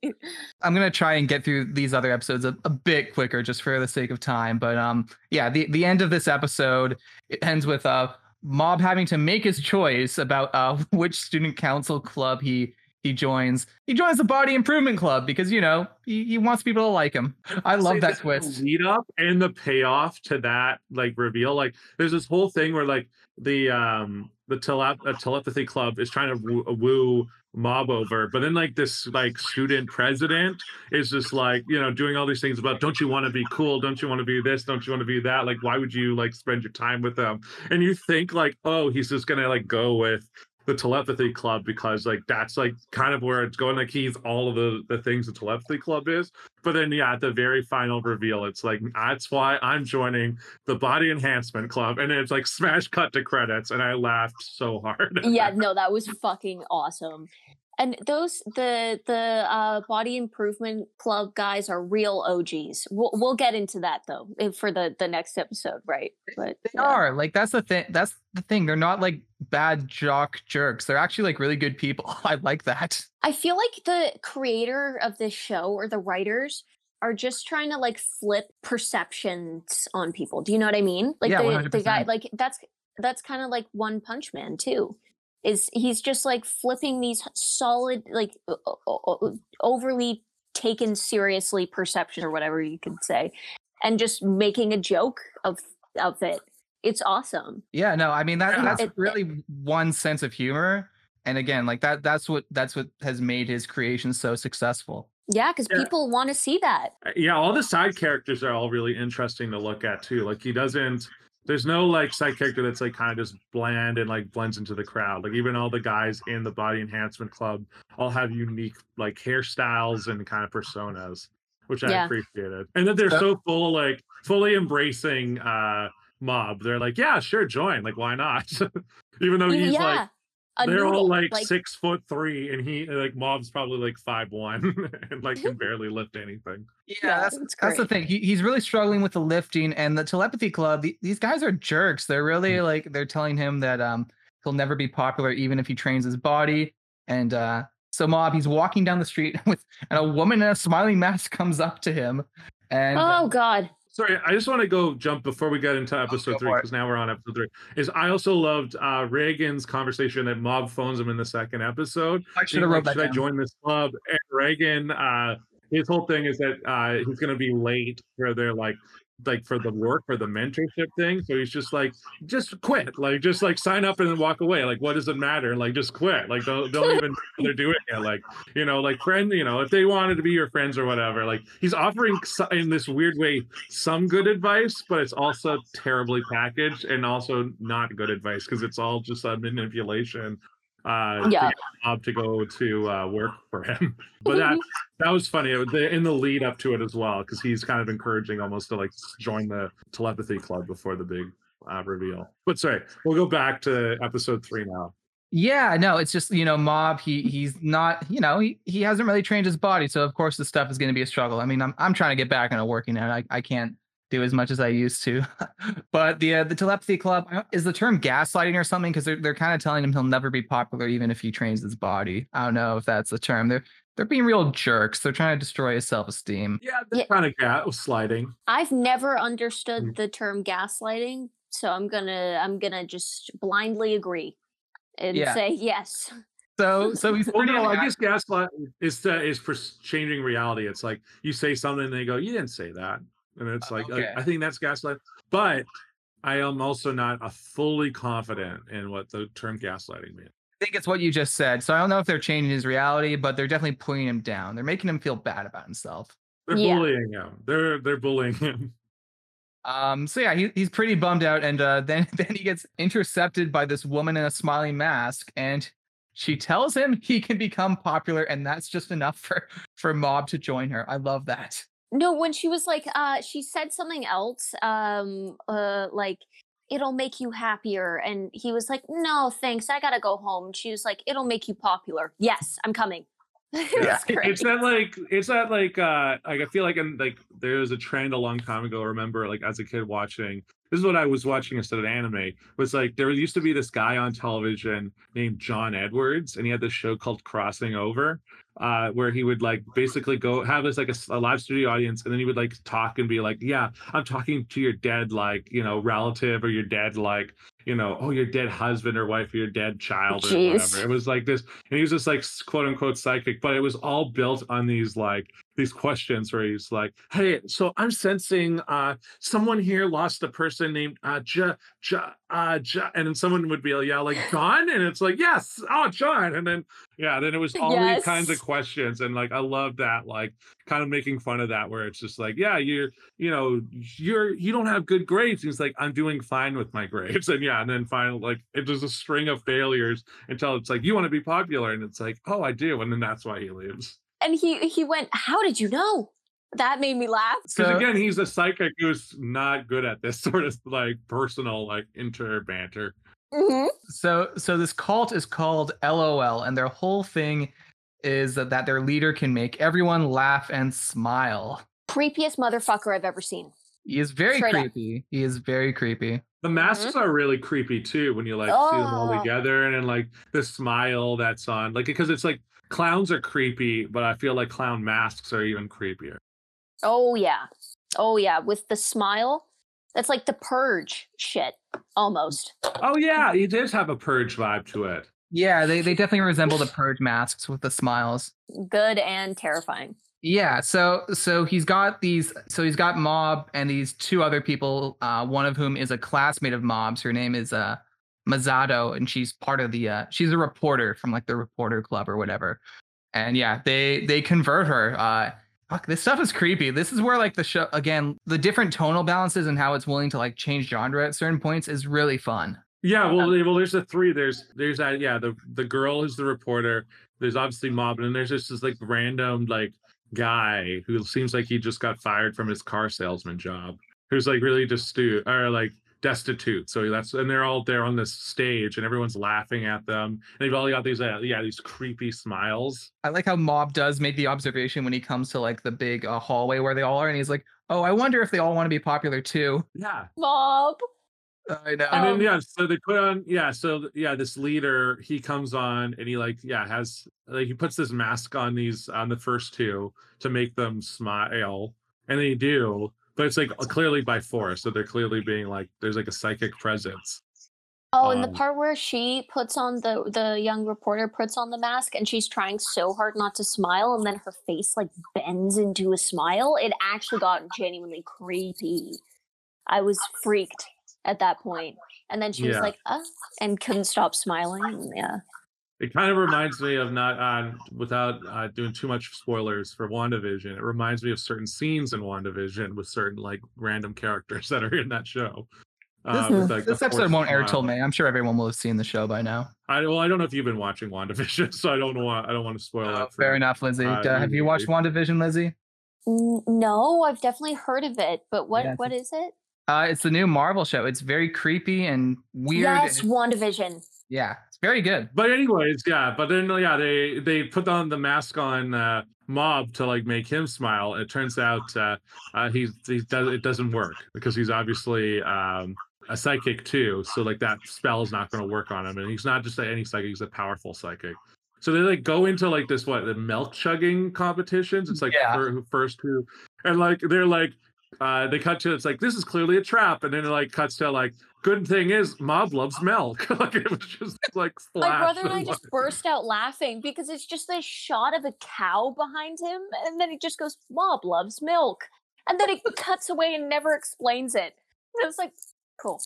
I'm gonna try and get through these other episodes a, a bit quicker, just for the sake of time. But um, yeah, the the end of this episode it ends with uh Mob having to make his choice about uh which student council club he he joins he joins the body improvement club because you know he, he wants people to like him. I love that the twist. Lead up and the payoff to that like reveal. Like there's this whole thing where like the um the tele- uh, telepathy club is trying to woo, woo mob over but then like this like student president is just like you know doing all these things about don't you want to be cool don't you want to be this don't you want to be that like why would you like spend your time with them and you think like oh he's just gonna like go with the telepathy club because like that's like kind of where it's going like he's all of the the things the telepathy club is but then yeah at the very final reveal it's like that's why i'm joining the body enhancement club and it's like smash cut to credits and i laughed so hard yeah, no, that was fucking awesome. And those the the uh, body improvement club guys are real OGs. We'll we'll get into that though for the the next episode, right? But They yeah. are like that's the thing. That's the thing. They're not like bad jock jerks. They're actually like really good people. I like that. I feel like the creator of this show or the writers are just trying to like flip perceptions on people. Do you know what I mean? Like Yeah, the, the guy like that's that's kind of like One Punch Man too. Is he's just like flipping these solid like overly taken seriously perception or whatever you could say and just making a joke of of it. It's awesome. Yeah, no, I mean that that's It- it- really one sense of humor. And again, like that that's what that's what has made his creation so successful. Yeah, because Yeah. people want to see that. Uh, yeah all the side characters are all really interesting to look at too like he doesn't there's no like side character that's like kind of just bland and like blends into the crowd. Like even all the guys in the body enhancement club all have unique like hairstyles and kind of personas which i Yeah. appreciated. And that they're So- so full like fully embracing uh mob. They're like yeah sure join. Like why not? Even though he's yeah. like a they're all noodle, like, six foot three and he like mob's probably like five one and like can barely lift anything Yeah, Yeah, that's it's that's the thing. He, he's really struggling with the lifting and the telepathy club. The, these guys are jerks. They're really Mm. like they're telling him that um he'll never be popular even if he trains his body. And uh so Mob, he's walking down the street with and a woman in a smiling mask comes up to him. And Oh God. Sorry, I just want to go jump before we get into episode go three because now we're on episode three. Is I also loved uh, Reigen's conversation that Mob phones him in the second episode. I should have wrote like, that Should I join this club? And Reagan, uh, his whole thing is that uh, he's going to be late for their like like for the work for the mentorship thing. So he's just like, just quit, like just like sign up and then walk away. Like what does it matter? Like just quit. Like don't don't even they're doing it. Like you know, like friend, you know, if they wanted to be your friends or whatever. Like he's offering in this weird way some good advice, but it's also terribly packaged and also not good advice because it's all just a manipulation. Uh, to Yeah. get Bob to go to uh, work for him. But that that was funny It was the- in the lead up to it as well because he's kind of encouraging almost to like join the telepathy club before the big uh, reveal. But sorry, we'll go back to episode three now. Yeah, no, it's just you know, Mob. He he's not, you know, he, he hasn't really trained his body, so of course this stuff is going to be a struggle. I mean, I'm I'm trying to get back into working out. I I can't do as much as I used to. but the uh, the telepathy club is the term gaslighting or something because they're they're kind of telling him he'll never be popular even if he trains his body. I don't know if that's the term. They're they're being real jerks. They're trying to destroy his self esteem. Yeah, they're Yeah. kind of ga- sliding. I've never understood Mm. the term gaslighting, so I'm gonna I'm gonna just blindly agree and Yeah. say yes. So so he's Well, no, I guess gaslight is uh, is for changing reality. It's like you say something and they go, "You didn't say that," and it's like, like, Okay. I think that's gaslight. But I am also not a fully confident in what the term gaslighting means. I think it's what you just said. So I don't know if they're changing his reality, but they're definitely putting him down. They're making him feel bad about himself. They're Yeah. bullying him. They're they're bullying him. Um, so yeah, he, he's pretty bummed out, and uh, then then he gets intercepted by this woman in a smiling mask, and she tells him he can become popular, and that's just enough for for Mob to join her. I love that. No, when she was like, uh, she said something else, um, uh, like it'll make you happier, and he was like, no, thanks, I gotta go home. She was like, it'll make you popular. Yes, I'm coming. Yeah, it's that like it's that like uh like I feel like in like there was a trend a long time ago. I remember like as a kid watching this is what I was watching instead of anime was like there used to be this guy on television named John Edwards and he had this show called Crossing Over uh where he would like basically go have this like a live studio audience and then he would like talk and be like yeah I'm talking to your dead like you know relative or your dead like you know, oh, your dead husband or wife, or your dead child or whatever. It was like this, and he was just like quote unquote psychic, but it was all built on these like these questions where he's like, "Hey, so I'm sensing uh someone here lost a person named uh ja, ja, uh ja, and then someone would be like, yeah, like John, and it's like, yes, oh John, and then yeah, then it was all these kinds of questions, and like I love that, like kind of making fun of that, where it's just like, yeah, you're, you know, you're you don't have good grades. He's like, I'm doing fine with my grades, and yeah, and then finally, like it was a string of failures until it's like, you want to be popular, and it's like, oh, I do, and then that's why he leaves. And he he went, "How did you know?" That made me laugh. Because So again, he's a psychic who's not good at this sort of like personal like inter banter. Mhm. so so this cult is called LOL, and their whole thing is that, that their leader can make everyone laugh and smile. Creepiest motherfucker I've ever seen. He is very Straight up. creepy. He is very creepy. The masks are really creepy too when you like see them all Oh. together and then like the smile that's on like because it's like clowns are creepy, but I feel like clown masks are even creepier. Oh yeah. Oh yeah, with the smile. That's like the purge shit almost. Oh yeah, he does have a purge vibe to it. Yeah, they, they definitely resemble the purge masks with the smiles. Good and terrifying. Yeah, so so he's got these so he's got Mob and these two other people, uh, one of whom is a classmate of Mob's. Her name is uh Mezato, and she's part of the uh she's a reporter from like the reporter club or whatever. And yeah, they they convert her. Uh fuck, this stuff is creepy. This is where like the show again, the different tonal balances and how it's willing to like change genre at certain points is really fun. Yeah, well, they- well, there's the three. There's there's that. Yeah, the the girl is the reporter. There's obviously Mob, and there's just this like random like guy who seems like he just got fired from his car salesman job. Who's like really just destitute or like destitute. So that's and they're all there on this stage, and everyone's laughing at them. And they've all got these uh, yeah these creepy smiles. I like how Mob does make the observation when he comes to like the big uh, hallway where they all are, and he's like, "Oh, I wonder if they all want to be popular too." Yeah, Mob. I know. and then Um, yeah, so they put on yeah, so yeah, this leader he comes on and he like yeah has like he puts this mask on these on the first two to make them smile, and they do, but it's like clearly by force, so they're clearly being like there's like a psychic presence. Oh, and the Um, part where she puts on the the young reporter puts on the mask and she's trying so hard not to smile and then her face like bends into a smile. It actually got genuinely creepy. I was freaked at that point. And then she was like, "Uh," and couldn't stop smiling. Yeah. It kind of reminds me of not uh, without uh, doing too much spoilers for WandaVision. It reminds me of certain scenes in WandaVision with certain like random characters that are in that show. Uh, this with, like, this episode won't air smile. till May. I'm sure everyone will have seen the show by now. I well, I don't know if you've been watching WandaVision, so I don't know. I don't want to spoil Oh, it. for fair you. enough, Lizzie. uh, Uh, have you watched. WandaVision, Lizzie? No, I've definitely heard of it, but what Yeah, it's what a- is it? Uh, it's the new Marvel show. It's very creepy and weird. Yes, and- WandaVision. yeah, it's very good. But anyways, yeah. But then yeah, they they put on the mask on uh, Mob to like make him smile. It turns out uh, uh, he's he does it doesn't work because he's obviously um, a psychic too. So like that spell is not going to work on him, and he's not just any psychic; he's a powerful psychic. So they like go into like this what the milk chugging competitions. It's like Yeah. fir- first two, and like they're like uh, they cut to it's like this is clearly a trap, and then it like cuts to like good thing is Mob loves milk. like it was just like My brother and I just like- burst out laughing because it's just this shot of a cow behind him, and then he just goes, "Mob loves milk," and then it cuts away and never explains it. And it was like, cool.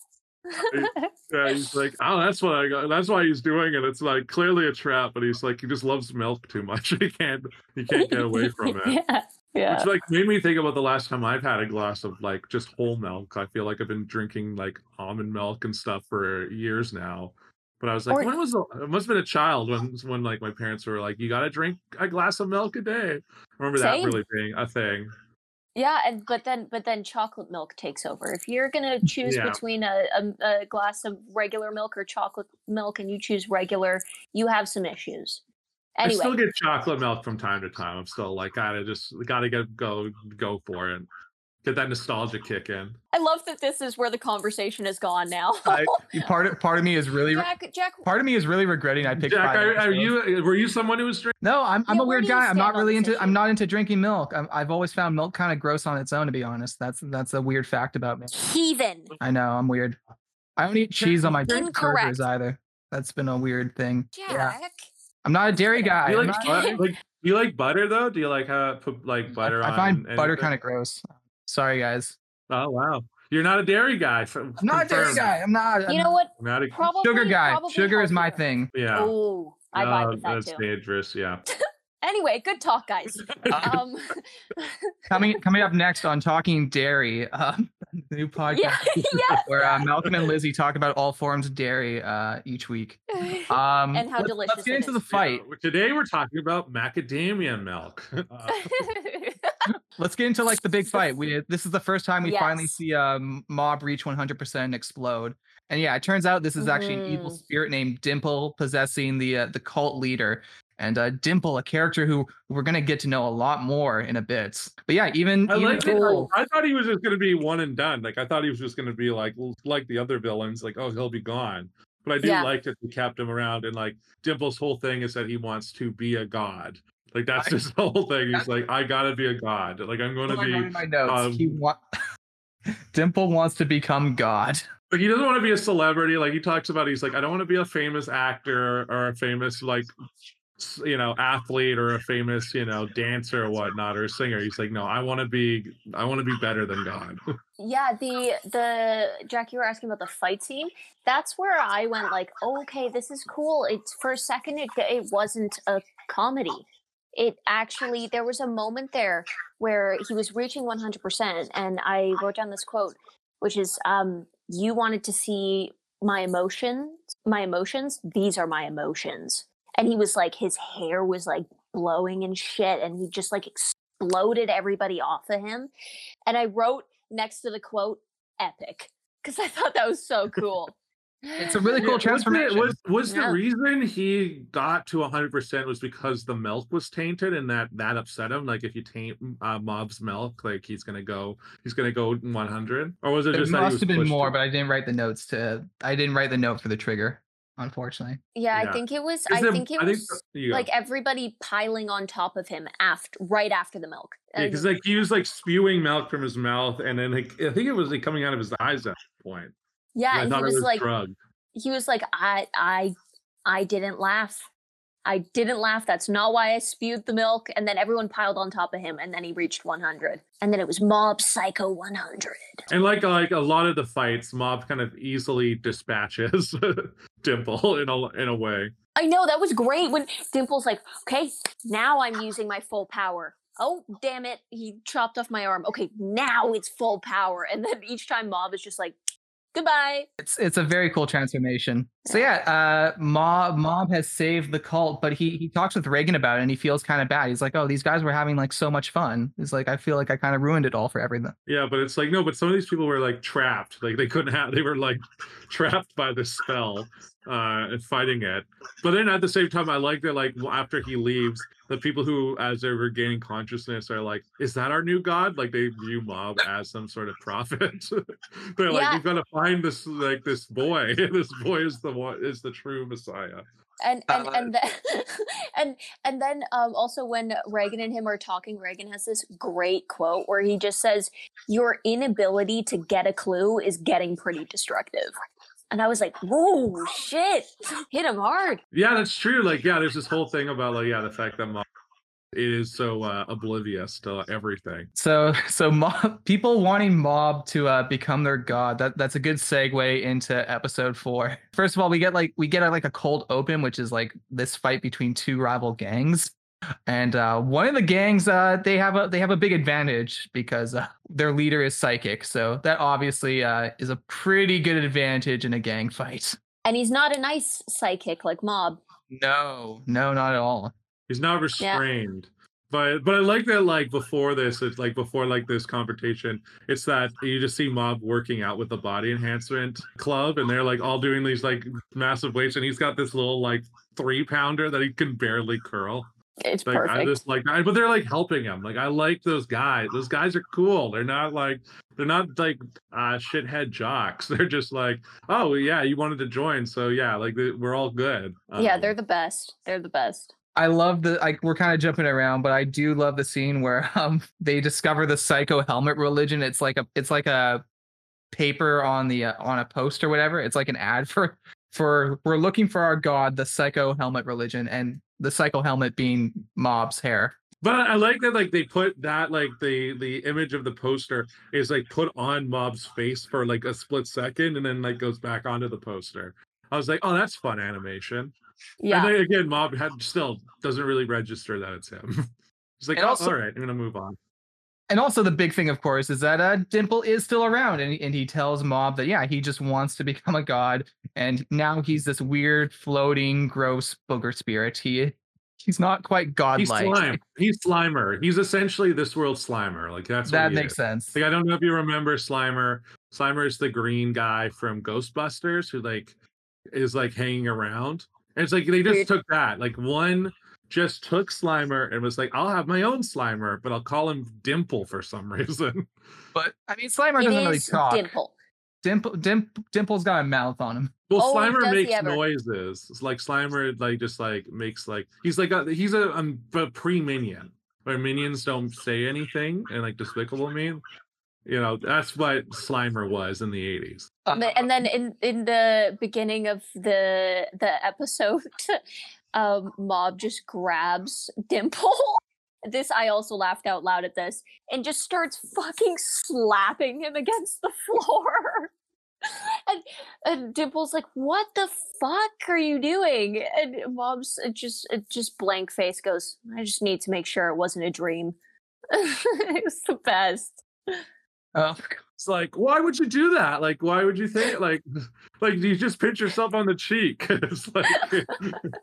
Yeah, he's like, oh, that's what I got. That's why he's doing it. It's like clearly a trap, but he's like, he just loves milk too much. He can't, he can't get away from it. yeah, yeah. Which like made me think about the last time I've had a glass of like just whole milk. I feel like I've been drinking like almond milk and stuff for years now. But I was like, Or- when was the, it must have been a child when when like my parents were like, you got to drink a glass of milk a day. I remember that really being a thing. Yeah, and but then but then chocolate milk takes over. If you're gonna choose Yeah. between a, a a glass of regular milk or chocolate milk, and you choose regular, you have some issues. I still get chocolate milk from time to time. I'm still like, gotta just gotta get go go for it. Get that nostalgia kick in. I love that this is where the conversation has gone now. I, part of part of me is really Jack, Jack, part of me is really regretting I picked. Jack, are, are you were you someone who was drinking? No, I'm I'm Yeah, a weird guy. I'm not really this into I'm not into drinking milk. I'm, I've always found milk kind of gross on its own. To be honest, that's that's a weird fact about me. heathen. I know I'm weird. I don't eat cheese on my Incorrect. burgers either. That's been a weird thing. Jack. I'm not a dairy guy. Do you like, not- like do you like butter though? Do you like uh, put like butter I, on? I find butter kind of gross. Sorry, guys. Oh wow, you're not a dairy guy. f- I'm not a dairy guy. I'm not. You I'm know what? Not a Probably sugar guy. Sugar is my healthier. thing. yeah. Oh, I vibe Oh, with that that's too. dangerous. Yeah. Anyway, good talk, guys. Um, Coming coming up next on Talking Dairy, um, the new podcast yeah, yeah. where uh, Malcolm and Lizzie talk about all forms of dairy uh, each week. Um, And how let's, delicious Let's get into is. the fight. Yeah, Today we're talking about macadamia milk. Uh, Let's get into like the big fight. We this is the first time we finally Yes. see um mob reach 100% and explode. And yeah, it turns out this is actually an evil Mhm. spirit named Dimple possessing the uh, the cult leader. And uh, Dimple, a character who we're gonna get to know a lot more in a bit. But yeah, even, I even like it. Cool. I thought he was just going to be one and done. Like I thought he was just going to be like like the other villains. Like oh he'll be gone. But I do Yeah. like that they kept him around. And like Dimple's whole thing is that he wants to be a god. Like that's I- his whole thing. He's like I gotta be a god. Like I'm going to I wrote be. my notes. um, he wa- Dimple wants to become God. Like he doesn't want to be a celebrity. Like he talks about, he's like, I don't want to be a famous actor or a famous like, s- you know, athlete or a famous, you know, dancer or whatnot or a singer. He's like, no, I want to be, I want to be better than God. yeah, the the Jack, you were asking about the fight scene. That's where I went like, oh, okay, this is cool. It's for a second, it it wasn't a comedy. It actually there was a moment there where he was reaching 100%, and I wrote down this quote, which is, um, "You wanted to see my emotions, my emotions. These are my emotions." And he was like, his hair was like blowing and shit, and he just like exploded everybody off of him. And I wrote next to the quote, epic, because I thought that was so cool. It's a really cool Yeah, was the- transformation. Was, was Yeah. the reason he got to 100% was because the milk was tainted and that that upset him? Like if you taint uh, Mob's milk, like he's gonna go, he's gonna go 100, or was it There just that he must was have been more, to- but I didn't write the notes to. I didn't write the note for the trigger, unfortunately. Yeah, Yeah. I think it was. Is I there- think it I think was you like everybody piling on top of him after, right after the milk. Yeah, because like he was like spewing milk from his mouth, and then like I think it was like coming out of his eyes at that point. yeah, And I and thought he it was, was like, drugged. he was like, I, I, I didn't laugh. I didn't laugh. That's not why I spewed the milk. And then everyone piled on top of him, and then he reached 100. And then it was Mob Psycho 100. And like like a lot of the fights, Mob kind of easily dispatches Dimple in a in a way. I know that was great when Dimple's like, okay, now I'm using my full power. Oh, damn it. He chopped off my arm. Okay, now it's full power. And then each time Mob is just like, goodbye. It's it's a very cool transformation. So yeah, uh, Mob Mob has saved the cult, but he he talks with Reigen about it, and he feels kind of bad. He's like, "Oh, these guys were having like so much fun." He's like, "I feel like I kind of ruined it all for everything." Yeah, but it's like no, but some of these people were like trapped. Like they couldn't have they were like trapped by the spell uh and fighting it. But then at the same time I like that like after he leaves, the people who as they're regaining consciousness are like, is that our new god? Like they view Mob as some sort of prophet. they're like, Yeah. we've got to find this like this boy. this boy is the one is the true Messiah. And and Uh, and then and and then um also when Reigen and him are talking, Reigen has this great quote where he just says, Your inability to get a clue is getting pretty destructive. And I was like, whoa, shit. Hit him hard. Yeah, that's true. Like, yeah, there's this whole thing about like, yeah, the fact that Mob is so uh, oblivious to everything. So so mob people wanting Mob to uh, become their god. That that's a good segue into episode four. First of all, we get like we get a, like a cold open, which is like this fight between two rival gangs. And uh, one of the gangs, uh, they have a they have a big advantage because uh, their leader is psychic. So that obviously uh, is a pretty good advantage in a gang fight. And he's not a nice psychic like Mob. No, no, not at all. He's not restrained. But but I like that like before this, it's like before like this confrontation, it's that you just see Mob working out with the body enhancement club and they're like all doing these like massive weights and he's got this little like three pounder that he can barely curl. It's Like I just like I, but they're like helping him. Like I like those guys. Those guys are cool. They're not like they're not like uh shithead jocks. They're just like, oh yeah, you wanted to join, so yeah, like they- we're all good. yeah, Um, they're the best. They're the best. I love the like we're kind of jumping around, but I do love the scene where um they discover the psycho helmet religion. It's like a it's like a paper on the uh, on a post or whatever. It's like an ad for for we're looking for our god, the psycho helmet religion, and the psycho helmet being Mob's hair. But I like that like they put that like the the image of the poster is like put on Mob's face for like a split second and then like goes back onto the poster. I was like, oh, that's fun animation. Yeah. And then again, Mob had still doesn't really register that it's him. He's like, And oh, also- all right, I'm gonna move on. And also the big thing, of course, is that uh, Dimple is still around, and, and he tells Mob that yeah, he just wants to become a god, and now he's this weird, floating, gross booger spirit. He he's not quite He's godlike. slime. He's Slimer. He's essentially this world Slimer. Like that's what that he makes is. sense. Like I don't know if you remember Slimer. Slimer is the green guy from Ghostbusters who like is like hanging around. And it's like they just took that. Like one just took Slimer and was like, I'll have my own Slimer, but I'll call him Dimple for some reason. But I mean, Slimer It doesn't really is talk. Dimple. Dimple, Dimp, Dimple's got a mouth on him. Well, Oh, Slimer makes noises. It's like Slimer like just like makes like he's like a, he's a, um, a pre minion where minions don't say anything and like despicable me. You know, that's what Slimer was in the 80s. Uh, and then in in the beginning of the the episode um mob just grabs dimple. This i also laughed out loud at this and just starts fucking slapping him against the floor. And and dimple's like what the fuck are you doing? And mob's uh, just uh, just blank face goes i just need to make sure it wasn't a dream. It was the best. Oh, It's like, why would you do that? Like, why would you think like like you just pinch yourself on the cheek? it's like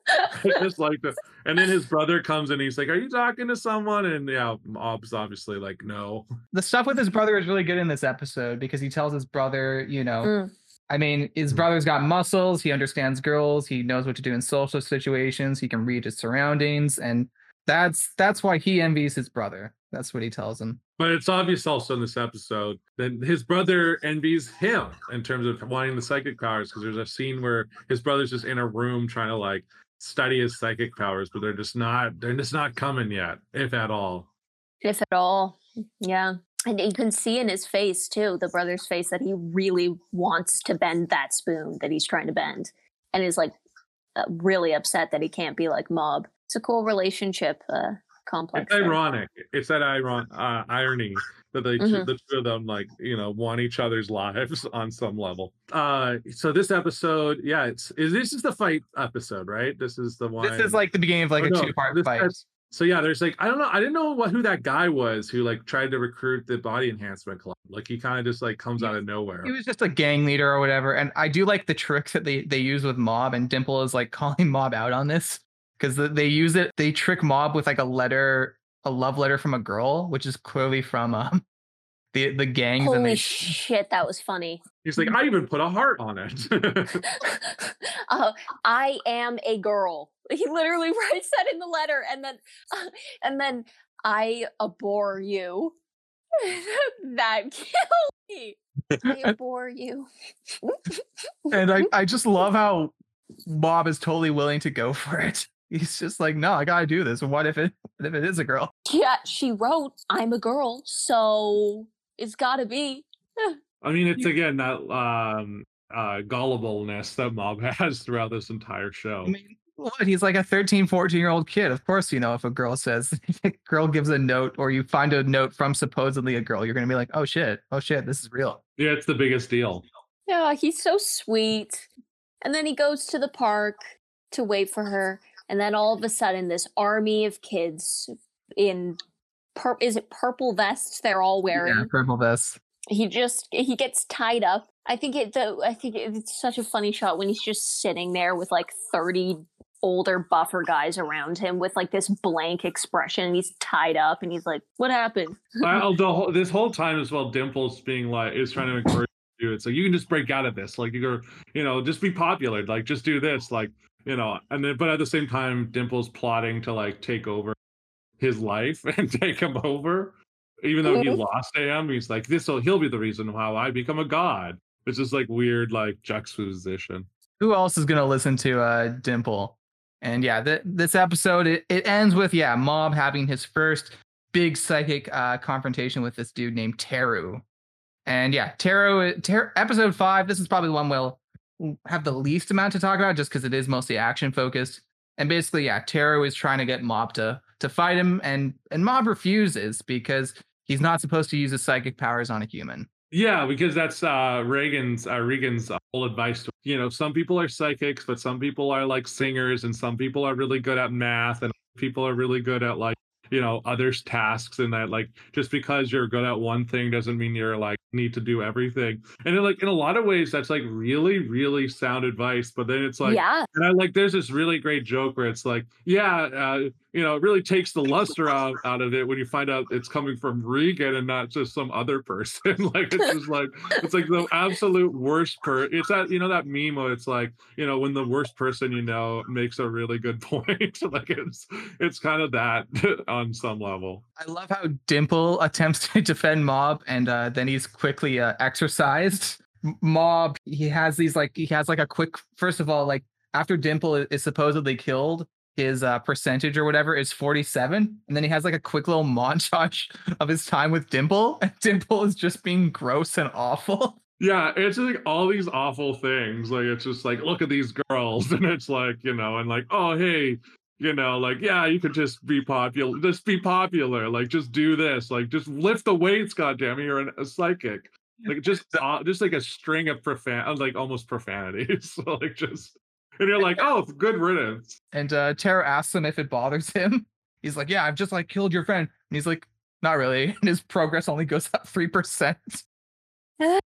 I just like the and then his brother comes and he's like, Are you talking to someone? And yeah, Mob's obviously like, no. the stuff with his brother is really good in this episode because he tells his brother, you know, Mm. I mean, his brother's got muscles. He understands girls. He knows what to do in social situations. He can read his surroundings, and that's that's why he envies his brother. That's what he tells him. But it's obvious also in this episode that his brother envies him in terms of wanting the psychic powers because there's a scene where his brother's just in a room trying to like study his psychic powers, but they're just not they're just not coming yet, if at all. if at all. Yeah. And you can see in his face too, the brother's face, that he really wants to bend that spoon that he's trying to bend and is like uh, really upset that he can't be like Mob. It's a cool relationship uh, complex. It's ironic. It's that iron uh, irony that they Mhm. the two of them like you know want each other's lives on some level. Uh, so this episode, yeah, it's is this is the fight episode, right? This is the one. This is like the beginning of like Oh, a no, two-part fight. has- So yeah, there's like I don't know, I didn't know what who that guy was who like tried to recruit the body enhancement club. Like he kind of just like comes out of nowhere. He was just a gang leader or whatever, and I do like the trick that they they use with Mob, and Dimple is like calling Mob out on this because they use it. They trick Mob with like a letter, a love letter from a girl, which is clearly from um the the gangs, and Holy they shit, that was funny. He's like, I even put a heart on it. uh, I am a girl. He literally writes that in the letter, and then, and then I abhor you. that killed me. I abhor you. and I I just love how Mob is totally willing to go for it. He's just like, no, I gotta do this. What if it what if it is a girl? Yeah, she wrote, "I'm a girl, so it's got to be." I mean, it's again that um uh gullibleness that Mob has throughout this entire show. I mean, what? He's like a 13, 14 year old kid. Of course, you know, if a girl says, if a girl gives a note or you find a note from supposedly a girl, you're going to be like, oh shit, oh shit, this is real. Yeah, it's the biggest deal. Yeah, he's so sweet. And then he goes to the park to wait for her, and then all of a sudden, this army of kids in pur- is it purple vests they're all wearing? Yeah, purple vests. he just he gets tied up. I think it though I think it's such a funny shot when he's just sitting there with like 30 older buffer guys around him with like this blank expression and he's tied up and he's like what happened Well, the whole, this whole time as well, Dimples being like is trying to encourage you. It's like you can just break out of this. Like you go, you know, just be popular. Like just do this. Like you know, and then but at the same time, Dimples plotting to like take over his life and take him over, even though he lost to him. He's like, this will he'll be the reason how I become a god. It's just like weird, like juxtaposition. Who else is going to listen to uh, Dimple? And yeah, th- this episode, it, it ends with, yeah, Mob having his first big psychic uh, confrontation with this dude named Teru. And yeah, Taro, Taro episode five. This is probably one we'll have the least amount to talk about, just because it is mostly action focused. And basically, yeah, Taro is trying to get Mob to to fight him, and and Mob refuses because he's not supposed to use his psychic powers on a human. Yeah, because that's uh Reigen's uh, Reigen's whole advice. To, you know, some people are psychics, but some people are like singers, and some people are really good at math, and people are really good at like you know others tasks and that like just because you're good at one thing doesn't mean you're like need to do everything. And then, like in a lot of ways that's like really really sound advice but then it's like yeah. and i like there's this really great joke where it's like yeah uh, you know it really takes the luster out, out of it when you find out it's coming from reigen and not just some other person like it's just like it's like the absolute worst per it's that you know that meme where it's like you know when the worst person you know makes a really good point like it's it's kind of that on some level I love how Dimple attempts to defend Mob, and uh, then he's quickly uh, exorcised. Mob, he has these like he has like a quick. First of all, like after Dimple is supposedly killed, his uh, percentage or whatever is 47 and then he has like a quick little montage of his time with dimple and dimple is just being gross and awful. Yeah it's like all these awful things like it's just like look at these girls and it's like you know and like oh hey you know like yeah you could just be popular just be popular like just do this like just lift the weights goddamn it you're an, a psychic. Like just uh, just like a string of profan like almost profanities so like just and you're like oh good riddance and uh tara asks him if it bothers him he's like yeah i've just like killed your friend and he's like not really and his progress only goes up three percent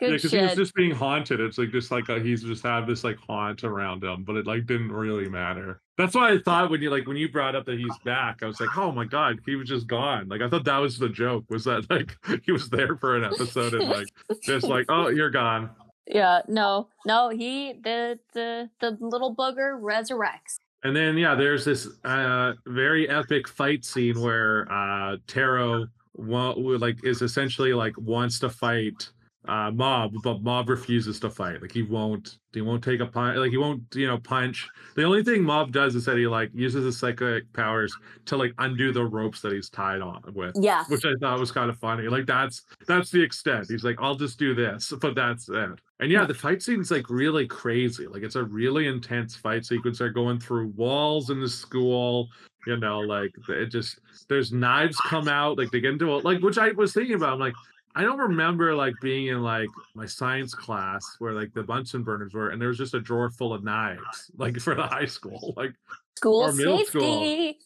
Good yeah, because he was just being haunted. It's like just like a, he's just had this like haunt around him, but it like didn't really matter. That's why I thought when you like when you brought up that he's back, I was like, oh my god, he was just gone. Like I thought that was the joke was that like he was there for an episode and like just like oh you're gone. Yeah, no, no, he the the the little booger resurrects. And then yeah, there's this uh very epic fight scene where uh Taro wa- like is essentially like wants to fight uh mob but mob refuses to fight. Like he won't he won't take a punch like he won't you know punch. The only thing mob does is that he like uses his psychic powers to like undo the ropes that he's tied on with Yeah. which i thought was kind of funny. Like that's that's the extent. He's like i'll just do this but that's it. And yeah the fight scene's like really crazy. Like it's a really intense fight sequence. They're going through walls in the school you know like it just there's knives come out like they get into it like which i was thinking about. I'm like I don't remember like being in like my science class where like the Bunsen burners were, and there was just a drawer full of knives, like for the high school. Like, School Or middle school. safety.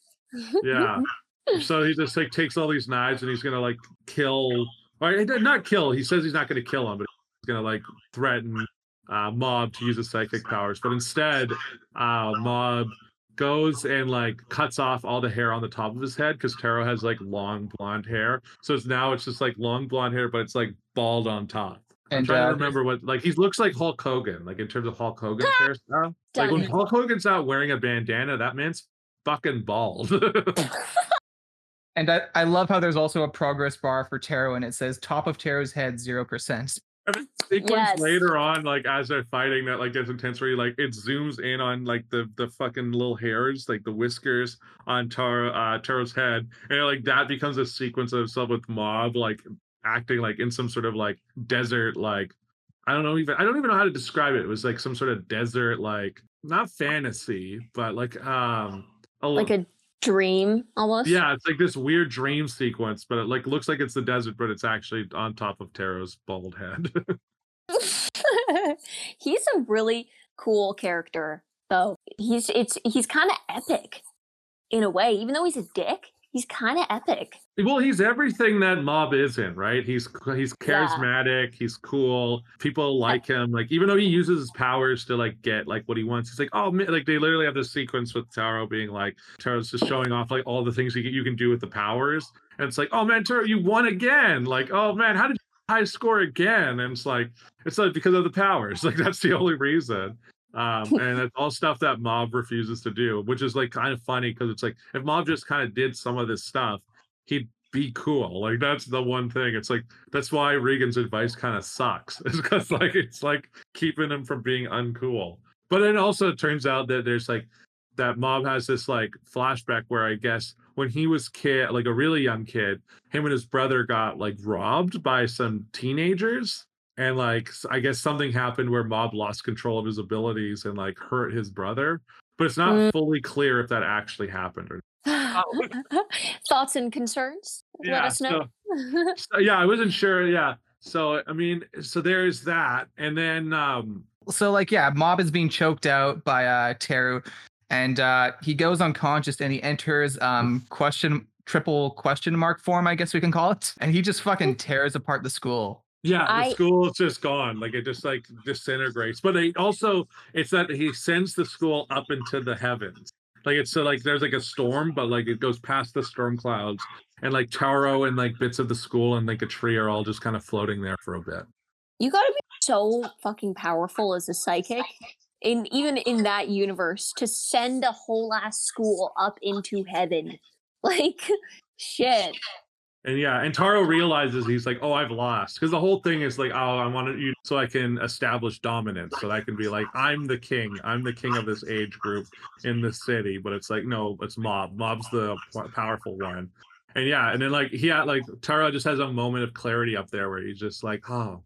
yeah. so he just like takes all these knives and he's gonna like kill, or he did not kill. He says he's not gonna kill him, but he's gonna like threaten uh, Mob to use his psychic powers. But instead, uh, Mob goes and like cuts off all the hair on the top of his head because Taro has like long blonde hair. So it's now it's just like long blonde hair, but it's like bald on top. I'm and trying uh, to remember what like he looks like Hulk Hogan, like in terms of Hulk Hogan's hairstyle. Like when Hulk Hogan's not wearing a bandana, that man's fucking bald. and I, I love how there's also a progress bar for Taro and it says top of Taro's head zero percent sequence Yes. later on, like as they're fighting, that like gets intense. Where you like it zooms in on like the the fucking little hairs, like the whiskers on Taro uh, Taro's head, and like that becomes a sequence of stuff with Mob like acting like in some sort of like desert like I don't know even I don't even know how to describe it. It was like some sort of desert like not fantasy, but like um a, like a dream almost. yeah, it's like this weird dream sequence, but it like looks like it's the desert, but it's actually on top of Taro's bald head. he's a really cool character though. He's it's he's kind of epic in a way. Even though he's a dick, he's kind of epic. Well, he's everything that Mob isn't, right? He's he's Yeah. charismatic, he's cool. People like him. Like even though he uses his powers to like get like what he wants, he's like, oh, like they literally have this sequence with Taro being like, Taro's just showing off like all the things you can, you can do with the powers, and it's like, oh man, Taro, you won again. Like, oh man, how did you high score again? And it's like, it's like because of the powers. Like that's the only reason. Um, and it's all stuff that Mob refuses to do, which is like kind of funny because it's like if Mob just kind of did some of this stuff, he'd be cool. Like that's the one thing. It's like that's why Reigen's advice kind of sucks. Is because like it's like keeping him from being uncool. But then also it turns out that there's like that Mob has this like flashback where I guess when he was kid, like a really young kid, him and his brother got like robbed by some teenagers. And like I guess something happened where Mob lost control of his abilities and like hurt his brother. But it's not Mm. fully clear if that actually happened or Thoughts and concerns? Let Yeah, us know. so, yeah, I wasn't sure. Yeah. So I mean, so there's that. And then um so like yeah mob is being choked out by uh teru and uh he goes unconscious and he enters um question triple question mark form i guess we can call it and he just fucking tears apart the school Yeah, the I- school is just gone. Like it just like disintegrates. But they also it's that he sends the school up into the heavens. Like it's so like there's like a storm, but like it goes past the storm clouds, and like Teru and like bits of the school and like a tree are all just kind of floating there for a bit. you gotta be so fucking powerful as a psychic in even in that universe to send a whole ass school up into heaven like shit And yeah, and Teru realizes he's like, oh, I've lost. Because the whole thing is like, oh, I wanted you so I can establish dominance. So that I can be like, I'm the king. I'm the king of this age group in the city. But it's like, no, it's Mob. Mob's the powerful one. And yeah, and then like he had like Teru just has a moment of clarity up there where he's just like, oh,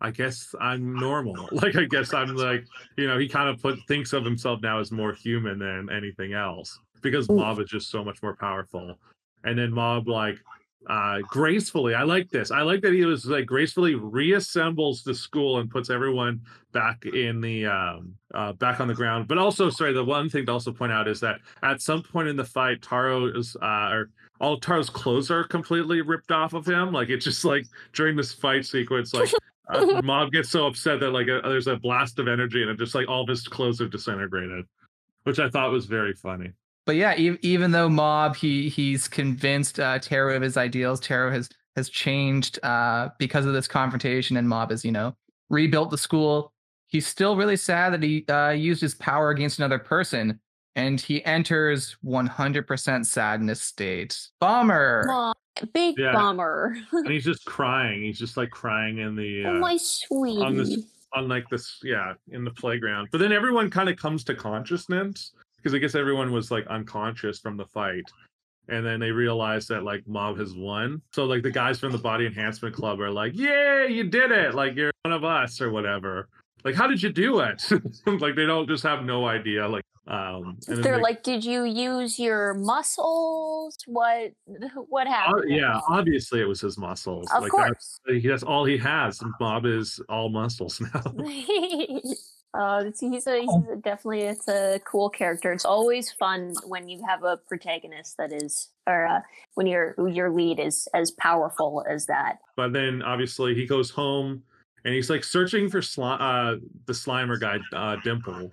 I guess I'm normal. Like I guess I'm like, you know, he kind of put thinks of himself now as more human than anything else because Mob is just so much more powerful. And then Mob like uh gracefully. I like this. I like that he was like gracefully reassembles the school and puts everyone back in the um uh back on the ground. But also sorry the one thing to also point out is that at some point in the fight teru is uh or all teru's clothes are completely ripped off of him. Like it's just like during this fight sequence like uh, mob gets so upset that like a, there's a blast of energy and it just like all of his clothes are disintegrated which i thought was very funny but yeah e- even though mob he he's convinced uh teru of his ideals teru has has changed uh because of this confrontation and mob has you know rebuilt the school he's still really sad that he uh used his power against another person and he enters 100% sadness state. Bummer! Aw, big Yeah. bummer. And he's just crying he's just like crying in the uh, oh my sweetie on this on like this yeah in the playground. But then everyone kind of comes to consciousness because i guess everyone was like unconscious from the fight and then they realize that like mob has won. So like the guys from the body enhancement club are like yeah you did it! Like you're one of us or whatever. Like how did you do it? Like they don't just have no idea like um and they're they- like did you use your muscles? What what uh, happened? yeah obviously it was his muscles. Of like course. that's, that's all he has. Mob is all muscles now uh, it's, he's, a, he's a, definitely it's a cool character. It's always fun when you have a protagonist that is, or uh, when your your lead is as powerful as that. But then obviously he goes home and he's like searching for sli- uh, the Slimer guy, uh, Dimple.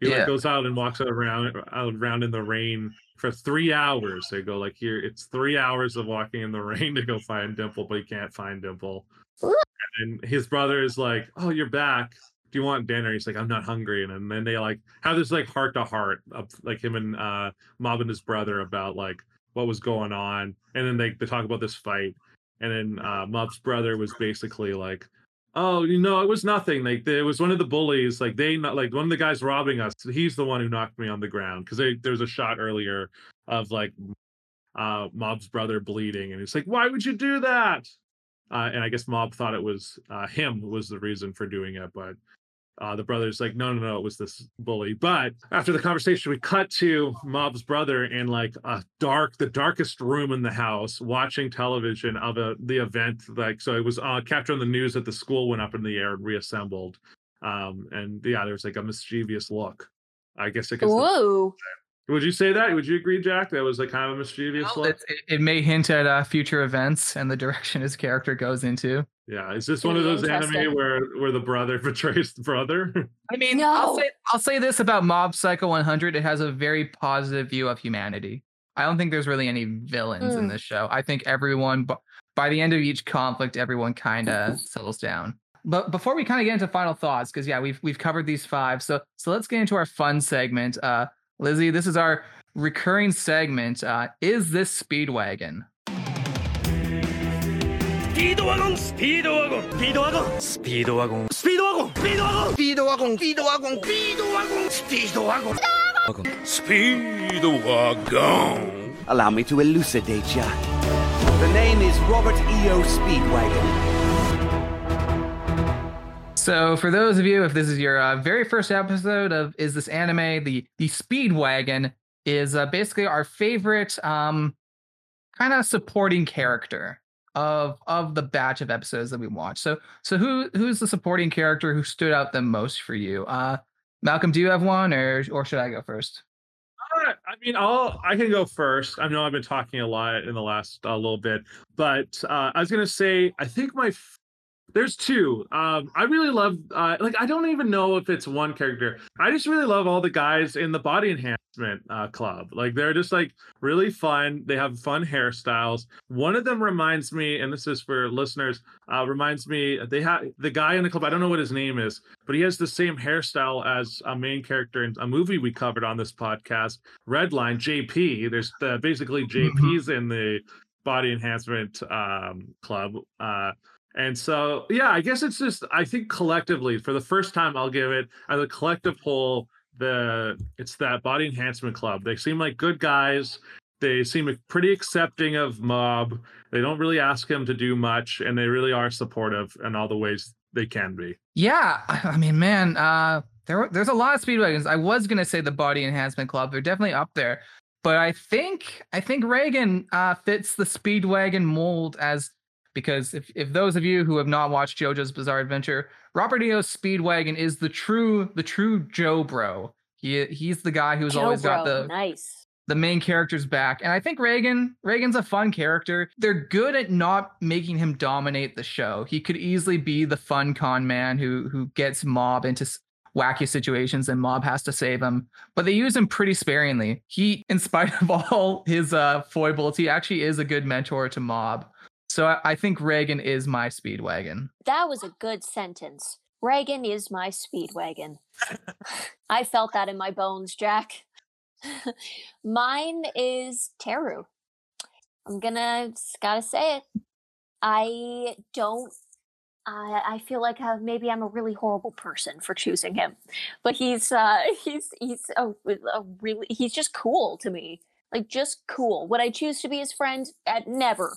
He Yeah. like goes out and walks around out around in the rain for three hours. They go like here, it's three hours of walking in the rain to go find Dimple, but he can't find Dimple. Ooh. And his brother is like, "Oh, you're back. Do you want dinner?" He's like, "I'm not hungry." And then they like have this like heart to heart of like him and uh, Mob and his brother about like what was going on, and then they they talk about this fight and then uh Mob's brother was basically like, "Oh, you know, it was nothing. Like it was one of the bullies. Like they not like one of the guys robbing us. He's the one who knocked me on the ground because there was a shot earlier of like uh Mob's brother bleeding, and he's like, "Why would you do that?" Uh, and I guess Mob thought it was uh, him was the reason for doing it, but uh, the brother's like, no, no, no, it was this bully. But after the conversation, we cut to Mob's brother in like a dark, the darkest room in the house, watching television of a, the event. Like, so it was uh, captured on the news that the school went up in the air and reassembled. Um, and yeah, there was like a mischievous look. I guess it. Could. Whoa! Would you say that? Would you agree, Jack? That was like kind of a mischievous Well, look. it, it may hint at uh, future events and the direction his character goes into Yeah, is this Gonna one of those anime where where the brother betrays the brother? I mean, I'll say I'll say this about Mob Psycho 100: it has a very positive view of humanity. I don't think there's really any villains in Mm. this show. I think everyone, b- by the end of each conflict, everyone kind of settles down. But before we kind of get into final thoughts, because yeah, we've we've covered these five, so so let's get into our fun segment. Uh, Lizzie, this is our recurring segment. Uh, is this Speedwagon? スピードワゴンスピードワゴンスピードワゴンスピードワゴンスピードワゴンスピードワゴンスピードワゴンスピードワゴンスピードワゴンスピードワゴンスピードワゴン スピードワゴン Allow me to elucidate ya. The name is Robert E.O. Speedwagon. So, for those of you, if this is your uh, very first episode of Is This Anime, the the Speedwagon is uh, basically our favorite um, kind of supporting character of of the batch of episodes that we watched. So, so who who's the supporting character who stood out the most for you? Uh, Malcolm, do you have one, or or should I go first? Uh, I mean, I'll I can go first. I know I've been talking a lot in the last uh, little bit, but uh, I was gonna say I think my there's two. Um, I really love uh, like I don't even know if it's one character. I just really love all the guys in the body enhancement uh, club. Like they're just like really fun. They have fun hairstyles. One of them reminds me, and this is for listeners, uh, reminds me they have the guy in the club. I don't know what his name is, but he has the same hairstyle as a main character in a movie we covered on this podcast, Redline JP. There's the, basically JP's in the body enhancement um, club. Uh, and so, yeah, I guess it's just I think collectively for the first time I'll give it as a collective whole the it's that body enhancement club. They seem like good guys. They seem pretty accepting of Mob. They don't really ask him to do much, and they really are supportive in all the ways they can be. Yeah, I, mean, man, uh, there there's a lot of speedwagons. I was gonna say the Body Enhancement Club. They're definitely up there, but I think I think Reigen uh, fits the speedwagon mold as because if if those of you who have not watched JoJo's Bizarre Adventure, Robert Eo's Speedwagon is the true the true Joe Bro. He he's the guy who's Joe always got the nice. the main character's back. And I think Reigen, Reigen's a fun character. They're good at not making him dominate the show. He could easily be the fun con man who who gets Mob into wacky situations and Mob has to save him. But they use him pretty sparingly. He, in spite of all his uh, foibles, he actually is a good mentor to Mob. So I, I think Reigen is my speedwagon. That was a good sentence. Reigen is my speedwagon. I felt that in my bones, Jack. Mine is Teru. I'm gonna gotta say it. I don't. I I feel like uh, maybe I'm a really horrible person for choosing him, but he's uh he's he's a, a really he's just cool to me. Like just cool. Would I choose to be his friend? Uh, never.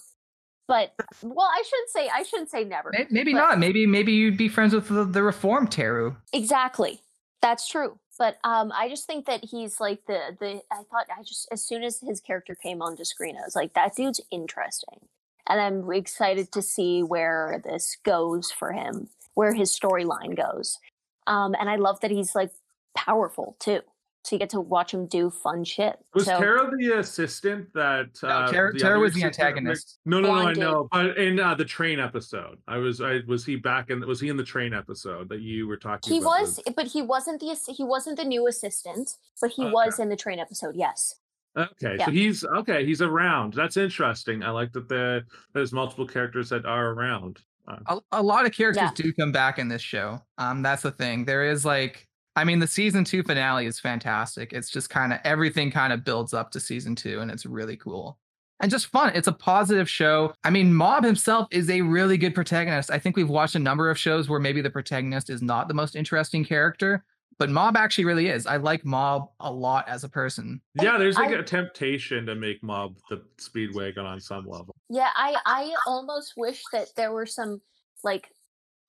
But well, I shouldn't say I shouldn't say never. May- Maybe But- not. Maybe maybe you'd be friends with the, the reformed Teru. Exactly. That's true. But um, I just think that he's like the the. I thought I just as soon as his character came onto screen, I was like, that dude's interesting, and I'm excited to see where this goes for him, where his storyline goes. Um, and I love that he's like powerful too, so you get to watch him do fun shit. Was so Tara the assistant that? No, uh, Tara- the Tara was the assistant- antagonist. No, no, no, I Blonde know. But in uh, the train episode, I was, I was he back in? Was he in the train episode that you were talking? he about? was, but he wasn't the he wasn't the new assistant, but he Okay. was in the train episode. Yes. Okay, Yeah. so he's okay. He's around. That's interesting. I like that the there's multiple characters that are around. Uh, a, a lot of characters Yeah. do come back in this show. Um, that's the thing. There is like, I mean, the season two finale is fantastic. It's just kind of everything kind of builds up to season two, and it's really cool and just fun. It's a positive show. I mean, Mob himself is a really good protagonist. I think we've watched a number of shows where maybe the protagonist is not the most interesting character, but Mob actually really is. I like Mob a lot as a person. yeah, there's like I- a temptation to make Mob the Speedwagon on some level. Yeah, I I almost wish that there were some like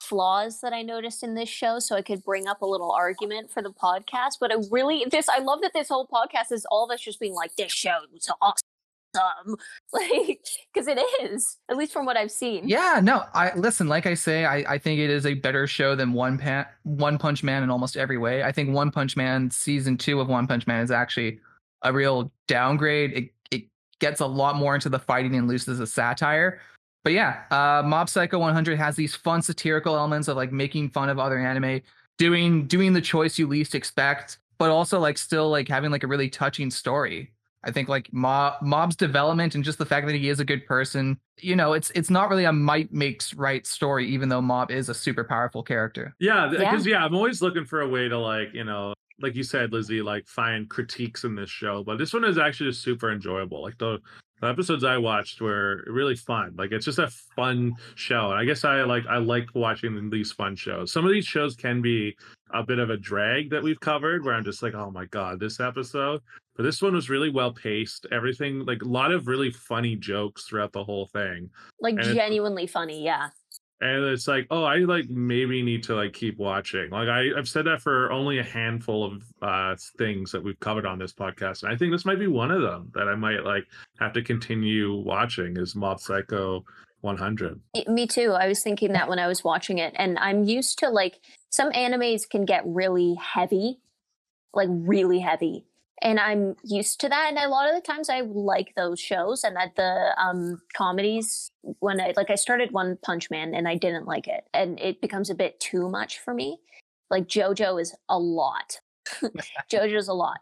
flaws that I noticed in this show so I could bring up a little argument for the podcast. But I really this I love that this whole podcast is all of us just being like, this show is awesome. Like, because it is, at least from what I've seen. Yeah, no, I listen, like I say, I, I think it is a better show than One Pan One Punch Man in almost every way. I think One Punch Man season two of One Punch Man is actually a real downgrade. It it gets a lot more into the fighting and loses the satire. But yeah, uh Mob Psycho 100 has these fun satirical elements of like making fun of other anime, doing doing the choice you least expect, but also like still like having like a really touching story. I think like Mob Mob's development and just the fact that he is a good person, you know, it's it's not really a might makes right story, even though Mob is a super powerful character. Yeah, Yeah. because yeah. I'm always looking for a way to like you know, like you said, Lizzie, like find critiques in this show. But this one is actually just super enjoyable. Like the The episodes I watched were really fun. Like it's just a fun show. And I guess I like I like watching these fun shows. Some of these shows can be a bit of a drag that we've covered where I'm just like, oh my god, this episode. But this one was really well paced. Everything like a lot of really funny jokes throughout the whole thing. Like And genuinely funny, yeah. And it's like oh i like maybe need to like keep watching like I, i've said that for only a handful of uh things that we've covered on this podcast and i think this might be one of them that i might like have to continue watching is mob psycho 100 Me- Me too. I was thinking that when I was watching it, and I'm used to like some animes can get really heavy, like really heavy, and I'm used to that. And a lot of the times, I like those shows, and that the um comedies when I like I started One Punch Man, and I didn't like it, and it becomes a bit too much for me. Like JoJo is a lot. JoJo's a lot.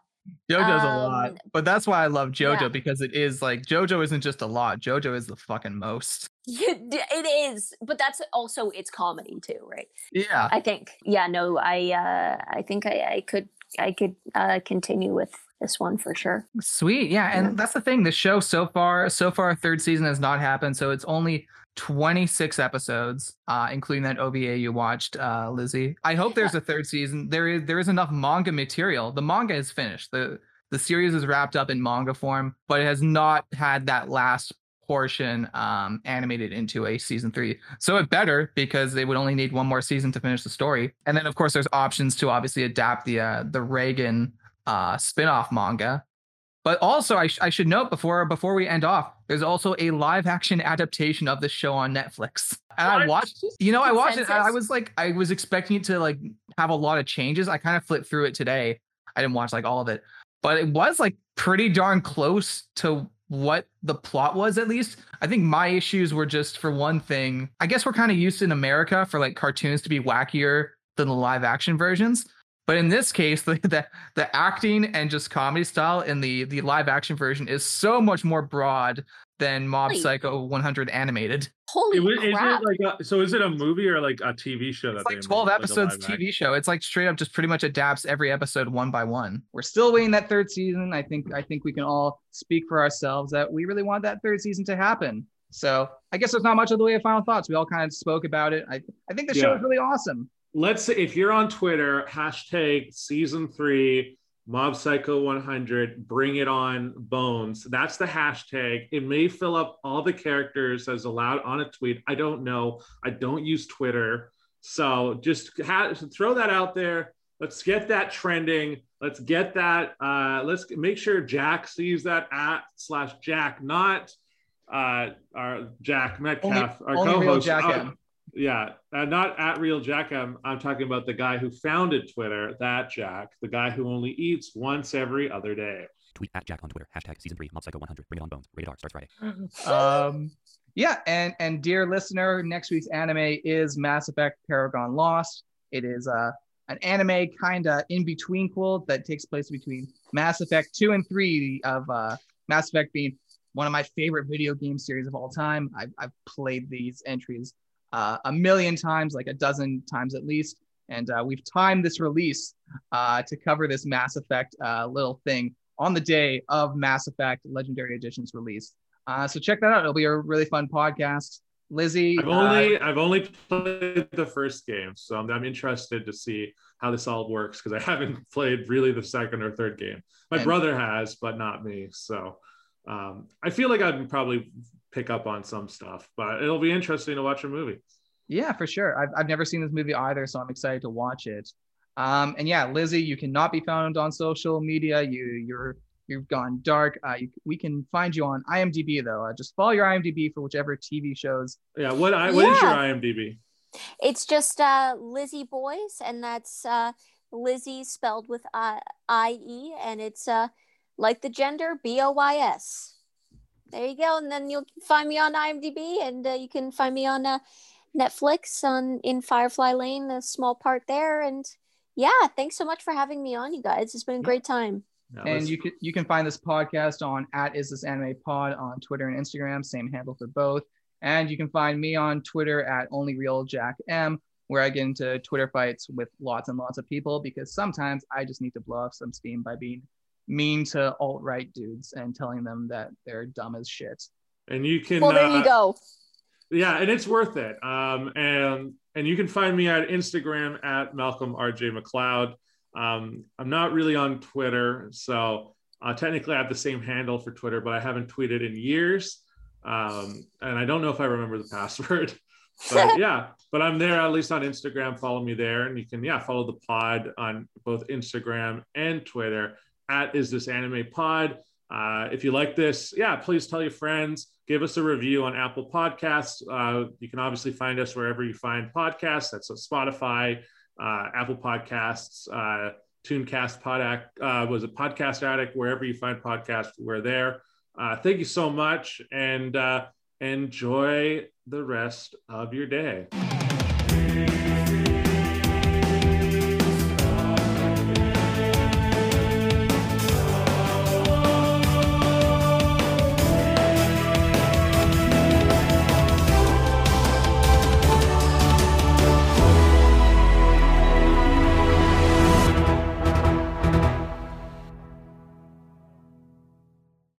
JoJo's a lot, Um, but that's why I love JoJo yeah. because it is like JoJo isn't just a lot. JoJo is the fucking most. it is, but that's also its comedy too, right? Yeah. I think. Yeah, no, I uh I think I, I could I could uh continue with this one for sure. Sweet. Yeah. And Yeah. that's the thing. The show so far, so far, third season has not happened. So it's only 26 episodes, uh, including that OVA you watched, uh, Lizzie. I hope there's a third season. There is there is enough manga material. The manga is finished. The the series is wrapped up in manga form, but it has not had that last portion um animated into a season three so it better because they would only need one more season to finish the story and then of course there's options to obviously adapt the uh the reigen uh spin-off manga. But also I, sh- I should note before before we end off there's also a live action adaptation of the show on netflix. And i watched you know i watched it i was like i was expecting it to like have a lot of changes. I kind of flipped through it today. I didn't watch like all of it. But it was like pretty darn close to what the plot was at least. I think my issues were just for one thing i guess we're kind of used in america for like cartoons to be wackier than the live action versions but in this case the, the the acting and just comedy style in the the live action version is so much more broad than mob Holy- psycho 100 animated. Holy It wa- is crap. it like a, so is it a movie or like a tv show that it's they like 12 a episodes live tv action? show. It's like straight up just pretty much adapts every episode one by one. We're still waiting that third season. I think i think we can all speak for ourselves that we really want that third season to happen. So i guess there's not much of the way of final thoughts. We all kind of spoke about it. I, I think the show is really awesome let's say if you're on Twitter, hashtag season three, Mob Psycho 100, bring it on bones. That's the hashtag. It may fill up all the characters as allowed on a tweet. I don't know. I don't use Twitter. So just ha- throw that out there. Let's get that trending. Let's get that. Uh, let's make sure Jack sees that at slash Jack, not uh, our Jack Metcalf, our only real co-host. Jack Uh, M. yeah, uh, not at real Jack. I'm, I'm talking about the guy who founded Twitter, that Jack, the guy who only eats once every other day. Tweet at Jack on Twitter. Hashtag season three, Mob Psycho 100. Bring it on bones. Rated R starts Friday. um yeah and and dear listener next week's anime is mass effect paragon lost it is uh an anime kind of in between quote that takes place between mass effect 2 and 3 of uh mass effect being one of my favorite video game series of all time i've, I've played these entries uh, a million times like a dozen times at least and uh, we've timed this release uh, to cover this mass effect uh, little thing on the day of mass effect legendary edition's release uh, so check that out. It'll be a really fun podcast. Lizzie, I've uh, only I've only played the first game, so I'm, I'm interested to see how this all works because I haven't played really the second or third game. My brother has, but not me. So um, I feel like I'd probably pick up on some stuff, but it'll be interesting to watch a movie. yeah, for sure. I've, I've never seen this movie either, so I'm excited to watch it. Um, and yeah, Lizzie, you cannot be found on social media. You you're you've gone dark. Uh, you, we can find you on IMDb though. Uh, just follow your IMDb for whichever TV shows. Yeah, what I, what is your IMDb? It's just uh Lizzie Boys, and that's uh Lizzie spelled with I I E, and it's uh like the gender B O Y S. There you go, and then you'll find me on IMDb, and uh, you can find me on uh, Netflix on in Firefly Lane, a small part there, and yeah, thanks so much for having me on, you guys. It's been a great time. Yeah, and you can you can find this podcast on at is this anime pod on Twitter and Instagram, same handle for both. And you can find me on Twitter at only real Jack M, where I get into Twitter fights with lots and lots of people because sometimes I just need to blow off some steam by being mean to alt right dudes and telling them that they're dumb as shit. And you can. Well, there uh, you go. yeah and it's worth it um and and you can find me at instagram at malcolm rj mcleod um i'm not really on twitter so uh, technically i have the same handle for twitter but i haven't tweeted in years um and i don't know if i remember the password but yeah but i'm there at least on instagram follow me there and you can yeah follow the pod on both instagram and twitter at is this anime pod uh, if you like this yeah please tell your friends give us a review on Apple Podcasts. Uh, you can obviously find us wherever you find podcasts. That's Spotify, uh, Apple Podcasts, uh, TuneCast, Podac, uh, was a Podcast Addict. Wherever you find podcasts, we're there. Uh, thank you so much, and uh, enjoy the rest of your day.